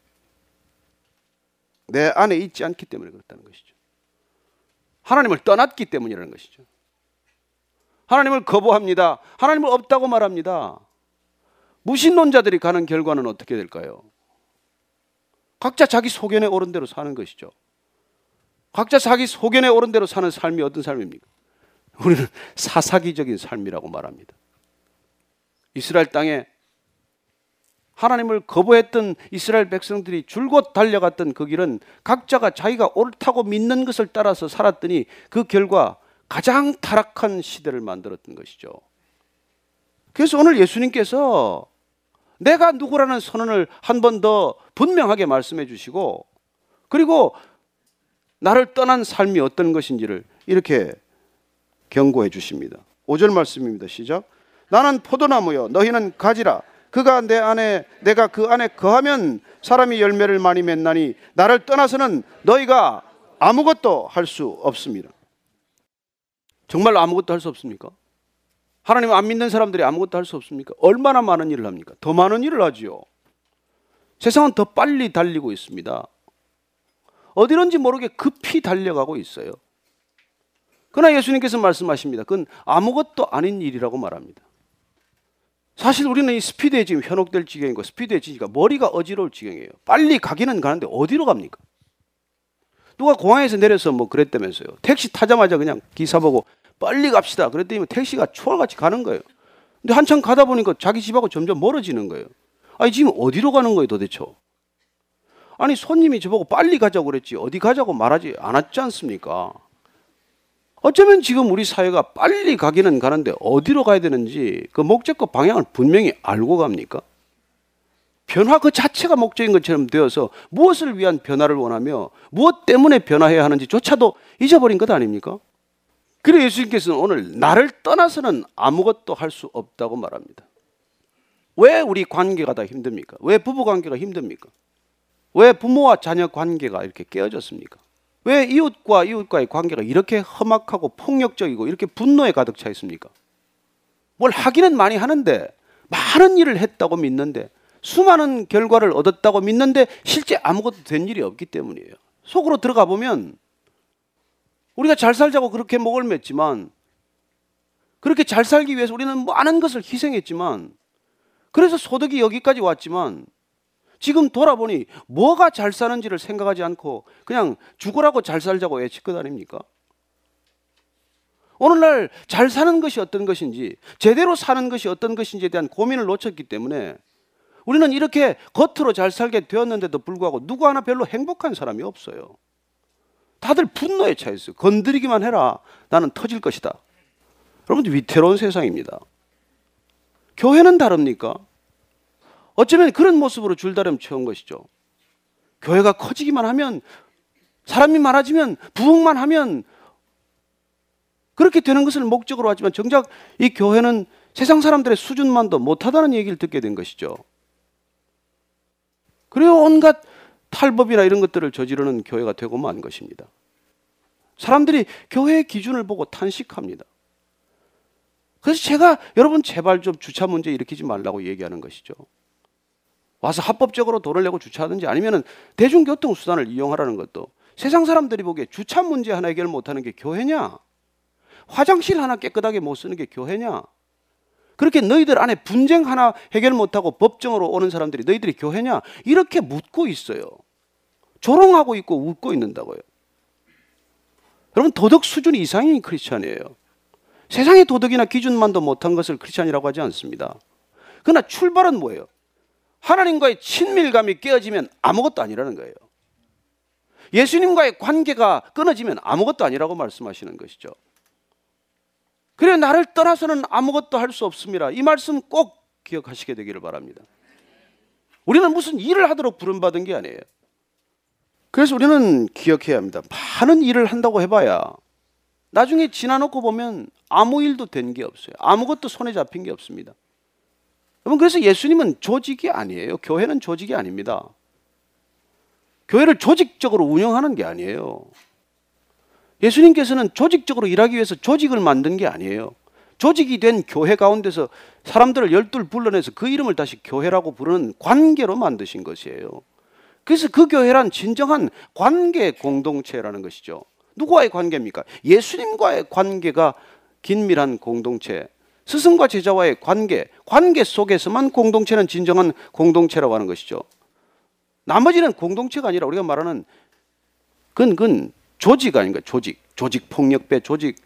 내 안에 있지 않기 때문에 그렇다는 것이죠. 하나님을 떠났기 때문이라는 것이죠. 하나님을 거부합니다. 하나님을 없다고 말합니다. 무신론자들이 가는 결과는 어떻게 될까요? 각자 자기 소견에 옳은 대로 사는 것이죠. 각자 자기 소견에 오른 대로 사는 삶이 어떤 삶입니까? 우리는 (laughs) 사사기적인 삶이라고 말합니다. 이스라엘 땅에 하나님을 거부했던 이스라엘 백성들이 줄곧 달려갔던 그 길은 각자가 자기가 옳다고 믿는 것을 따라서 살았더니 그 결과 가장 타락한 시대를 만들었던 것이죠. 그래서 오늘 예수님께서 내가 누구라는 선언을 한 번 더 분명하게 말씀해 주시고 그리고 나를 떠난 삶이 어떤 것인지를 이렇게 경고해 주십니다. 5절 말씀입니다. 시작. 나는 포도나무요 너희는 가지라 그가 내 안에 내가 그 안에 거하면 사람이 열매를 많이 맺나니 나를 떠나서는 너희가 아무것도 할 수 없습니다. 정말 아무것도 할 수 없습니까? 하나님 안 믿는 사람들이 아무것도 할 수 없습니까? 얼마나 많은 일을 합니까? 더 많은 일을 하지요. 세상은 더 빨리 달리고 있습니다. 어디론지 모르게 급히 달려가고 있어요. 그러나 예수님께서 말씀하십니다. 그건 아무것도 아닌 일이라고 말합니다. 사실 우리는 이 스피드에 지금 현혹될 지경이고 스피드에 지니까 머리가 어지러울 지경이에요. 빨리 가기는 가는데 어디로 갑니까? 누가 공항에서 내려서 뭐 그랬다면서요. 택시 타자마자 그냥 기사 보고 빨리 갑시다. 그랬더니 택시가 초월같이 가는 거예요. 근데 한참 가다 보니까 자기 집하고 점점 멀어지는 거예요. 아니 지금 어디로 가는 거예요 도대체? 아니 손님이 저보고 빨리 가자고 그랬지 어디 가자고 말하지 않았지 않습니까? 어쩌면 지금 우리 사회가 빨리 가기는 가는데 어디로 가야 되는지 그 목적과 방향을 분명히 알고 갑니까? 변화 그 자체가 목적인 것처럼 되어서 무엇을 위한 변화를 원하며 무엇 때문에 변화해야 하는지조차도 잊어버린 것 아닙니까? 그래 예수님께서는 오늘 나를 떠나서는 아무것도 할 수 없다고 말합니다. 왜 우리 관계가 다 힘듭니까? 왜 부부 관계가 힘듭니까? 왜 부모와 자녀 관계가 이렇게 깨어졌습니까? 왜 이웃과 이웃과의 관계가 이렇게 험악하고 폭력적이고 이렇게 분노에 가득 차 있습니까? 뭘 하기는 많이 하는데 많은 일을 했다고 믿는데 수많은 결과를 얻었다고 믿는데 실제 아무것도 된 일이 없기 때문이에요. 속으로 들어가 보면 우리가 잘 살자고 그렇게 목을 맸지만 그렇게 잘 살기 위해서 우리는 많은 것을 희생했지만 그래서 소득이 여기까지 왔지만 지금 돌아보니 뭐가 잘 사는지를 생각하지 않고 그냥 죽으라고 잘 살자고 외칠 것 아닙니까? 오늘날 잘 사는 것이 어떤 것인지 제대로 사는 것이 어떤 것인지에 대한 고민을 놓쳤기 때문에 우리는 이렇게 겉으로 잘 살게 되었는데도 불구하고 누구 하나 별로 행복한 사람이 없어요. 다들 분노에 차 있어요. 건드리기만 해라. 나는 터질 것이다. 여러분들 위태로운 세상입니다. 교회는 다릅니까? 어쩌면 그런 모습으로 줄다름 채운 것이죠. 교회가 커지기만 하면 사람이 많아지면 부흥만 하면 그렇게 되는 것을 목적으로 하지만 정작 이 교회는 세상 사람들의 수준만도 못하다는 얘기를 듣게 된 것이죠. 그래요 온갖 탈법이나 이런 것들을 저지르는 교회가 되고 만 것입니다. 사람들이 교회의 기준을 보고 탄식합니다. 그래서 제가 여러분 제발 좀 주차 문제 일으키지 말라고 얘기하는 것이죠. 와서 합법적으로 돈을 내고 주차하든지 아니면 대중교통 수단을 이용하라는 것도 세상 사람들이 보기에 주차 문제 하나 해결 못하는 게 교회냐? 화장실 하나 깨끗하게 못 쓰는 게 교회냐? 그렇게 너희들 안에 분쟁 하나 해결 못하고 법정으로 오는 사람들이 너희들이 교회냐? 이렇게 묻고 있어요. 조롱하고 있고 웃고 있는다고요. 여러분 도덕 수준 이상인 크리스찬이에요. 세상의 도덕이나 기준만도 못한 것을 크리스찬이라고 하지 않습니다. 그러나 출발은 뭐예요? 하나님과의 친밀감이 깨어지면 아무것도 아니라는 거예요. 예수님과의 관계가 끊어지면 아무것도 아니라고 말씀하시는 것이죠. 그래 나를 떠나서는 아무것도 할 수 없습니다. 이 말씀 꼭 기억하시게 되기를 바랍니다. 우리는 무슨 일을 하도록 부름받은 게 아니에요. 그래서 우리는 기억해야 합니다. 많은 일을 한다고 해봐야 나중에 지나놓고 보면 아무 일도 된 게 없어요. 아무것도 손에 잡힌 게 없습니다. 여러분 그래서 예수님은 조직이 아니에요. 교회는 조직이 아닙니다. 교회를 조직적으로 운영하는 게 아니에요. 예수님께서는 조직적으로 일하기 위해서 조직을 만든 게 아니에요. 조직이 된 교회 가운데서 사람들을 열둘 불러내서 그 이름을 다시 교회라고 부르는 관계로 만드신 것이에요. 그래서 그 교회란 진정한 관계 공동체라는 것이죠. 누구와의 관계입니까? 예수님과의 관계가 긴밀한 공동체, 스승과 제자와의 관계, 관계 속에서만 공동체는 진정한 공동체라고 하는 것이죠. 나머지는 공동체가 아니라 우리가 말하는 그건 조직 아닌가? 조직. 조직 폭력배 조직.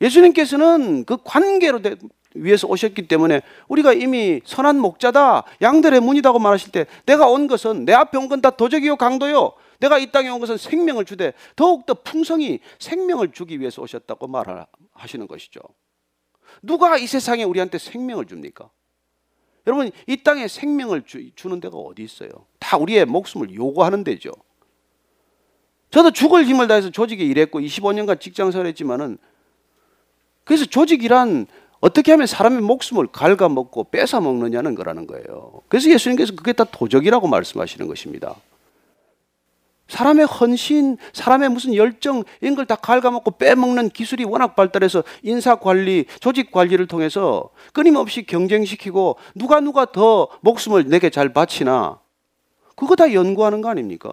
예수님께서는 그 관계로 되, 위해서 오셨기 때문에 우리가 이미 선한 목자다 양들의 문이다고 말하실 때 내가 온 것은 내 앞에 온 건 다 도적이요 강도요. 내가 이 땅에 온 것은 생명을 주되 더욱더 풍성히 생명을 주기 위해서 오셨다고 말하시는 것이죠. 누가 이 세상에 우리한테 생명을 줍니까? 여러분 이 땅에 생명을 주, 주는 데가 어디 있어요? 다 우리의 목숨을 요구하는 데죠 저도 죽을 힘을 다해서 조직에 일했고 25년간 직장생활 했지만은 그래서 조직이란 어떻게 하면 사람의 목숨을 갉아먹고 뺏어먹느냐는 거라는 거예요. 그래서 예수님께서 그게 다 도적이라고 말씀하시는 것입니다. 사람의 헌신, 사람의 무슨 열정 이런 걸 다 갉아먹고 빼먹는 기술이 워낙 발달해서 인사 관리, 조직 관리를 통해서 끊임없이 경쟁시키고 누가 누가 더 목숨을 내게 잘 바치나 그거 다 연구하는 거 아닙니까?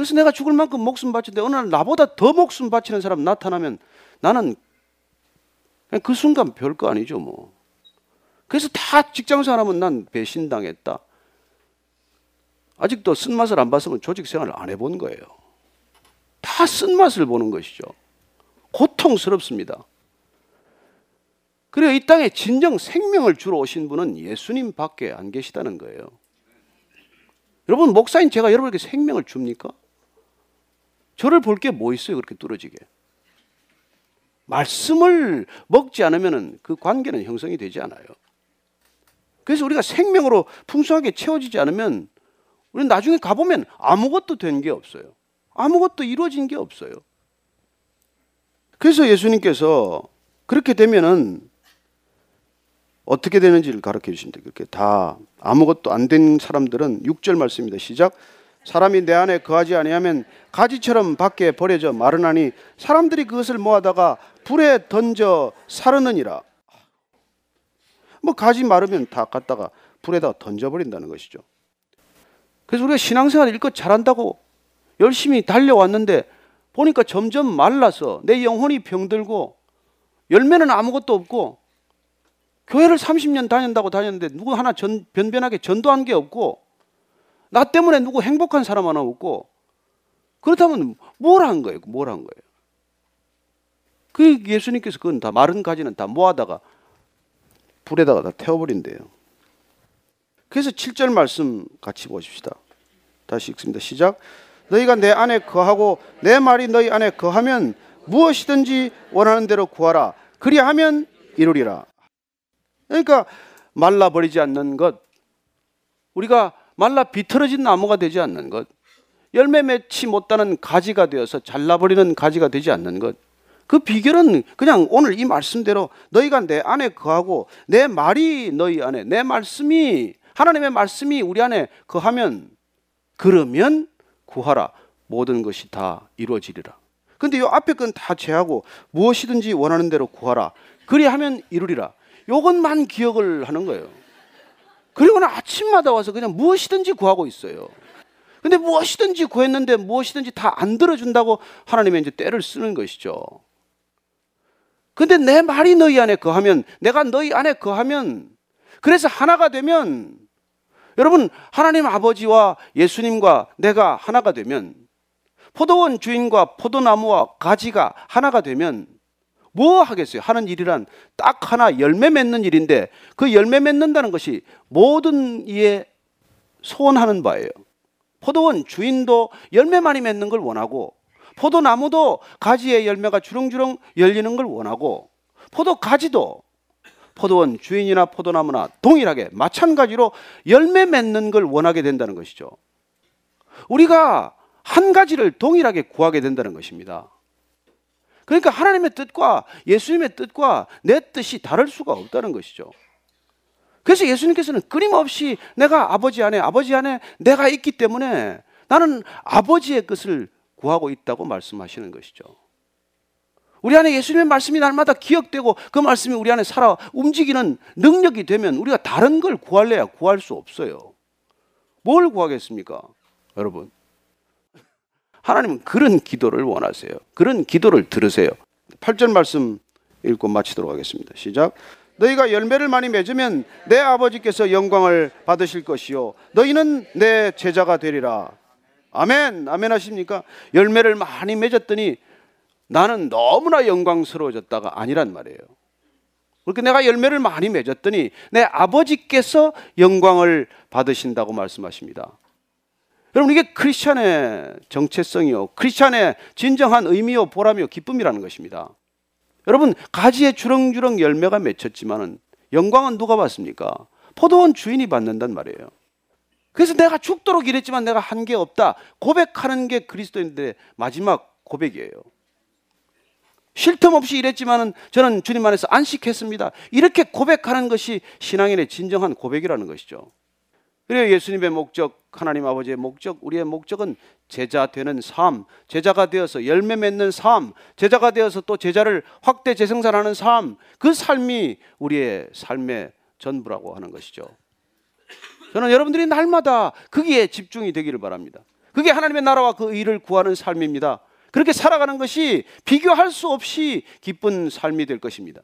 그래서 내가 죽을 만큼 목숨 바치는데 어느 날 나보다 더 목숨 바치는 사람 나타나면 나는 그 순간 별거 아니죠 뭐. 그래서 다 직장생활 하면 난 배신당했다. 아직도 쓴맛을 안 봤으면 조직 생활을 안 해본 거예요. 다 쓴맛을 보는 것이죠. 고통스럽습니다. 그래이 땅에 진정 생명을 주러 오신 분은 예수님 밖에 안 계시다는 거예요. 여러분, 목사인 제가 여러분에게 생명을 줍니까? 저를 볼 게 뭐 있어요? 그렇게 뚫어지게. 말씀을 먹지 않으면 그 관계는 형성이 되지 않아요. 그래서 우리가 생명으로 풍성하게 채워지지 않으면 우리는 나중에 가보면 아무것도 된 게 없어요. 아무것도 이루어진 게 없어요. 그래서 예수님께서 그렇게 되면은 어떻게 되는지를 가르쳐 주신다. 그렇게 다 아무것도 안 된 사람들은 6절 말씀입니다. 시작. 사람이 내 안에 거하지 아니하면 가지처럼 밖에 버려져 마르나니 사람들이 그것을 모아다가 불에 던져 사르느니라. 뭐 가지 마르면 다 갖다가 불에다 던져 버린다는 것이죠. 그래서 우리가 신앙생활 일껏 잘한다고 열심히 달려왔는데 보니까 점점 말라서 내 영혼이 병들고 열매는 아무것도 없고 교회를 30년 다닌다고 다녔는데 누구 하나 전, 변변하게 전도한 게 없고 나 때문에 누구 행복한 사람 하나 없고 그렇다면 뭘 한 거예요? 뭘 한 거예요? 그 예수님께서 그건 다 마른 가지는 다 모아다가 불에다가 다 태워버린대요. 그래서 7절 말씀 같이 보십시다. 다시 읽습니다. 시작. 너희가 내 안에 거하고 내 말이 너희 안에 거하면 무엇이든지 원하는 대로 구하라. 그리하면 이루리라. 그러니까 말라버리지 않는 것. 우리가 말라 비틀어진 나무가 되지 않는 것, 열매 맺지 못하는 가지가 되어서 잘라버리는 가지가 되지 않는 것. 그 비결은 그냥 오늘 이 말씀대로 너희가 내 안에 거하고 내 말이 너희 안에 내 말씀이 하나님의 말씀이 우리 안에 거하면 그러면 구하라 모든 것이 다 이루어지리라. 근데 요 앞에 건 다 제하고 무엇이든지 원하는 대로 구하라. 그리하면 이루리라. 요것만 기억을 하는 거예요. 그리고는 아침마다 와서 그냥 무엇이든지 구하고 있어요. 근데 무엇이든지 구했는데 무엇이든지 다 안 들어준다고 하나님의 이제 때를 쓰는 것이죠. 근데 내 말이 너희 안에 거하면, 내가 너희 안에 거하면, 그래서 하나가 되면, 여러분, 하나님 아버지와 예수님과 내가 하나가 되면, 포도원 주인과 포도나무와 가지가 하나가 되면, 뭐 하겠어요? 하는 일이란 딱 하나 열매 맺는 일인데 그 열매 맺는다는 것이 모든 이에 소원하는 바예요. 포도원 주인도 열매 많이 맺는 걸 원하고 포도나무도 가지의 열매가 주렁주렁 열리는 걸 원하고 포도 가지도 포도원 주인이나 포도나무나 동일하게 마찬가지로 열매 맺는 걸 원하게 된다는 것이죠. 우리가 한 가지를 동일하게 구하게 된다는 것입니다. 그러니까 하나님의 뜻과 예수님의 뜻과 내 뜻이 다를 수가 없다는 것이죠. 그래서 예수님께서는 끊임없이 내가 아버지 안에 아버지 안에 내가 있기 때문에 나는 아버지의 것을 구하고 있다고 말씀하시는 것이죠. 우리 안에 예수님의 말씀이 날마다 기억되고 그 말씀이 우리 안에 살아 움직이는 능력이 되면 우리가 다른 걸 구할래야 구할 수 없어요. 뭘 구하겠습니까? 여러분. 하나님은 그런 기도를 원하세요. 그런 기도를 들으세요. 8절 말씀 읽고 마치도록 하겠습니다. 시작. 너희가 열매를 많이 맺으면 내 아버지께서 영광을 받으실 것이요 너희는 내 제자가 되리라. 아멘, 아멘 하십니까? 열매를 많이 맺었더니 나는 너무나 영광스러워졌다가 아니란 말이에요. 그렇게 내가 열매를 많이 맺었더니 내 아버지께서 영광을 받으신다고 말씀하십니다. 여러분 이게 크리스천의 정체성이요. 크리스천의 진정한 의미요, 보람이요, 기쁨이라는 것입니다. 여러분 가지에 주렁주렁 열매가 맺혔지만은 영광은 누가 받습니까? 포도원 주인이 받는단 말이에요. 그래서 내가 죽도록 일했지만 내가 한 게 없다. 고백하는 게 그리스도인들의 마지막 고백이에요. 쉴 틈 없이 일했지만은 저는 주님 안에서 안식했습니다. 이렇게 고백하는 것이 신앙인의 진정한 고백이라는 것이죠. 그래요. 예수님의 목적, 하나님 아버지의 목적, 우리의 목적은 제자 되는 삶, 제자가 되어서 열매 맺는 삶, 제자가 되어서 또 제자를 확대 재생산하는 삶, 그 삶이 우리의 삶의 전부라고 하는 것이죠. 저는 여러분들이 날마다 거기에 집중이 되기를 바랍니다. 그게 하나님의 나라와 그 의를 구하는 삶입니다. 그렇게 살아가는 것이 비교할 수 없이 기쁜 삶이 될 것입니다.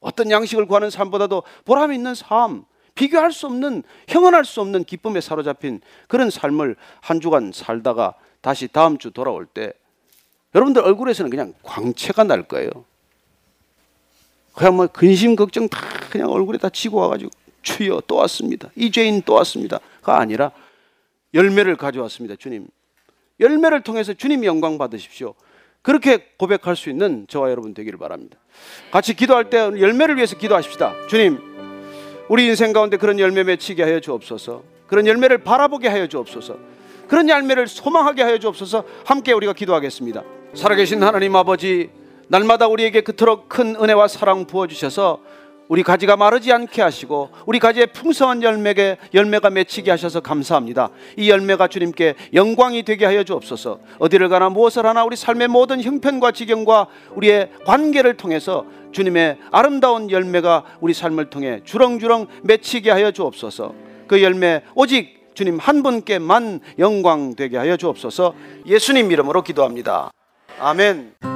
어떤 양식을 구하는 삶보다도 보람 있는 삶, 비교할 수 없는, 형언할 수 없는 기쁨에 사로잡힌 그런 삶을 한 주간 살다가 다시 다음 주 돌아올 때 여러분들 얼굴에서는 그냥 광채가 날 거예요. 그냥 뭐 근심 걱정 다 그냥 얼굴에 다 지고 와가지고 주여 또 왔습니다. 이 죄인 또 왔습니다.가 아니라 열매를 가져왔습니다. 주님. 열매를 통해서 주님 영광 받으십시오. 그렇게 고백할 수 있는 저와 여러분 되기를 바랍니다. 같이 기도할 때 열매를 위해서 기도하십시다. 주님, 우리 인생 가운데 그런 열매 맺히게 하여 주옵소서. 그런 열매를 바라보게 하여 주옵소서. 그런 열매를 소망하게 하여 주옵소서. 함께 우리가 기도하겠습니다. 살아계신 하나님 아버지, 날마다 우리에게 그토록 큰 은혜와 사랑 부어 주셔서 우리 가지가 마르지 않게 하시고 우리 가지에 풍성한 열매게 열매가 맺히게 하셔서 감사합니다. 이 열매가 주님께 영광이 되게 하여 주옵소서. 어디를 가나 무엇을 하나 우리 삶의 모든 형편과 지경과 우리의 관계를 통해서 주님의 아름다운 열매가 우리 삶을 통해 주렁주렁 맺히게 하여 주옵소서. 그 열매 오직 주님 한 분께만 영광 되게 하여 주옵소서. 예수님 이름으로 기도합니다. 아멘.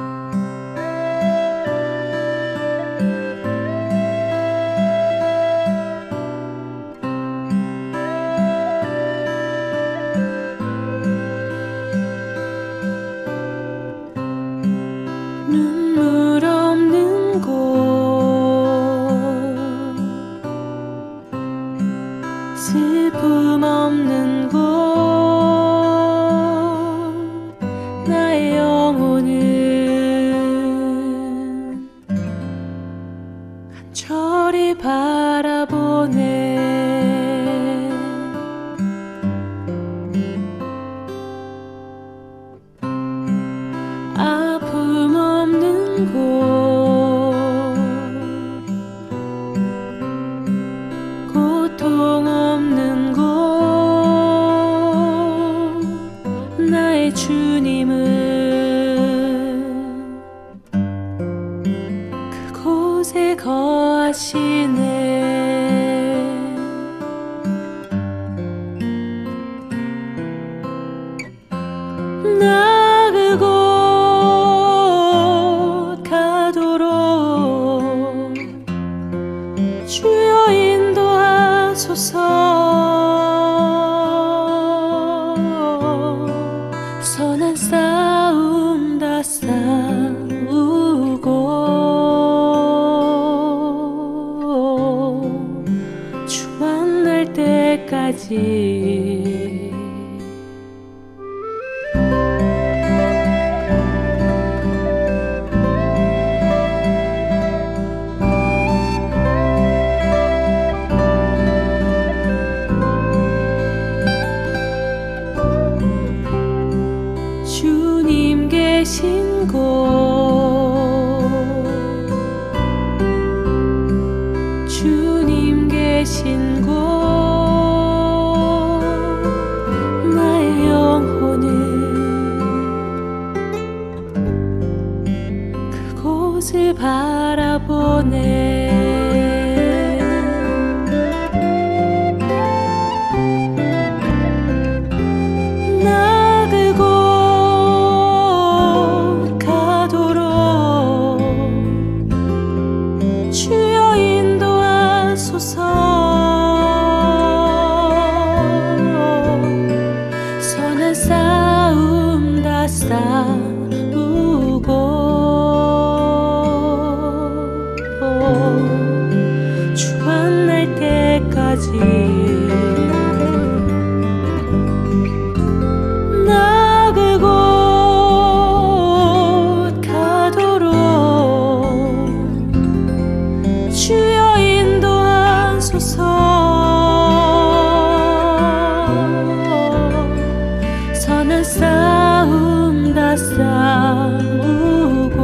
싸 우고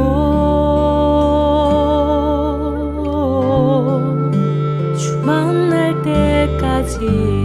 주만날 때까지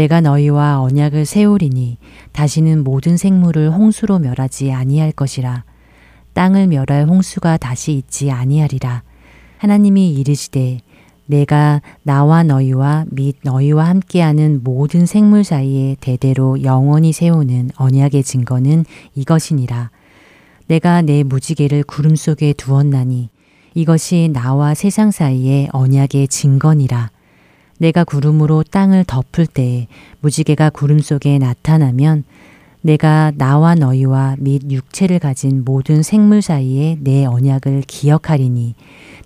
내가 너희와 언약을 세우리니 다시는 모든 생물을 홍수로 멸하지 아니할 것이라. 땅을 멸할 홍수가 다시 있지 아니하리라. 하나님이 이르시되 내가 나와 너희와 및 너희와 함께하는 모든 생물 사이에 대대로 영원히 세우는 언약의 증거는 이것이니라. 내가 내 무지개를 구름 속에 두었나니 이것이 나와 세상 사이의 언약의 증거니라 내가 구름으로 땅을 덮을 때에 무지개가 구름 속에 나타나면 내가 나와 너희와 및 육체를 가진 모든 생물 사이에 내 언약을 기억하리니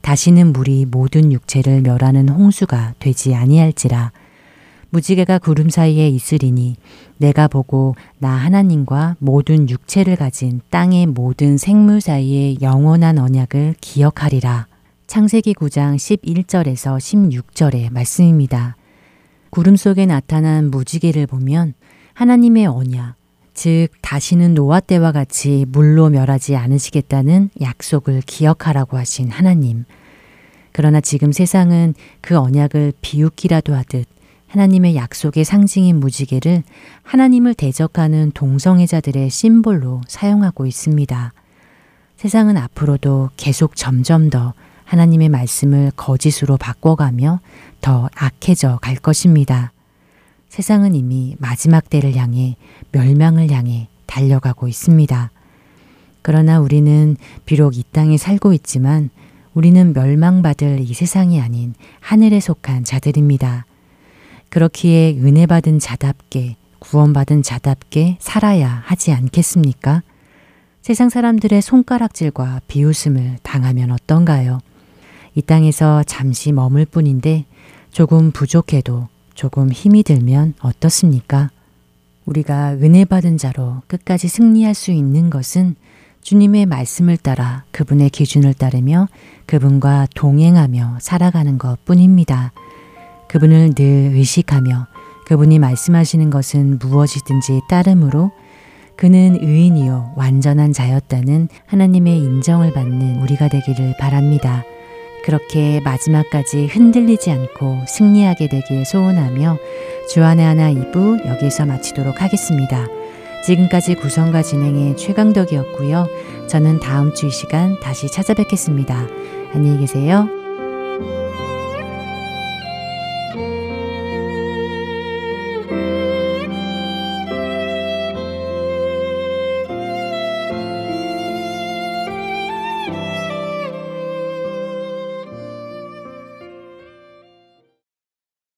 다시는 물이 모든 육체를 멸하는 홍수가 되지 아니할지라 무지개가 구름 사이에 있으리니 내가 보고 나 하나님과 모든 육체를 가진 땅의 모든 생물 사이에 영원한 언약을 기억하리라. 창세기 9장 11절에서 16절의 말씀입니다. 구름 속에 나타난 무지개를 보면 하나님의 언약, 즉 다시는 노아 때와 같이 물로 멸하지 않으시겠다는 약속을 기억하라고 하신 하나님. 그러나 지금 세상은 그 언약을 비웃기라도 하듯 하나님의 약속의 상징인 무지개를 하나님을 대적하는 동성애자들의 심볼로 사용하고 있습니다. 세상은 앞으로도 계속 점점 더 하나님의 말씀을 거짓으로 바꿔가며 더 악해져 갈 것입니다. 세상은 이미 마지막 때를 향해 멸망을 향해 달려가고 있습니다. 그러나 우리는 비록 이 땅에 살고 있지만 우리는 멸망받을 이 세상이 아닌 하늘에 속한 자들입니다. 그렇기에 은혜 받은 자답게 구원받은 자답게 살아야 하지 않겠습니까? 세상 사람들의 손가락질과 비웃음을 당하면 어떤가요? 이 땅에서 잠시 머물 뿐인데 조금 부족해도 조금 힘이 들면 어떻습니까? 우리가 은혜 받은 자로 끝까지 승리할 수 있는 것은 주님의 말씀을 따라 그분의 기준을 따르며 그분과 동행하며 살아가는 것 뿐입니다. 그분을 늘 의식하며 그분이 말씀하시는 것은 무엇이든지 따름으로 그는 의인이요 완전한 자였다는 하나님의 인정을 받는 우리가 되기를 바랍니다. 그렇게 마지막까지 흔들리지 않고 승리하게 되길 소원하며 주안의 하나 2부 여기서 마치도록 하겠습니다. 지금까지 구성과 진행의 최강덕이었고요. 저는 다음 주 이 시간 다시 찾아뵙겠습니다. 안녕히 계세요.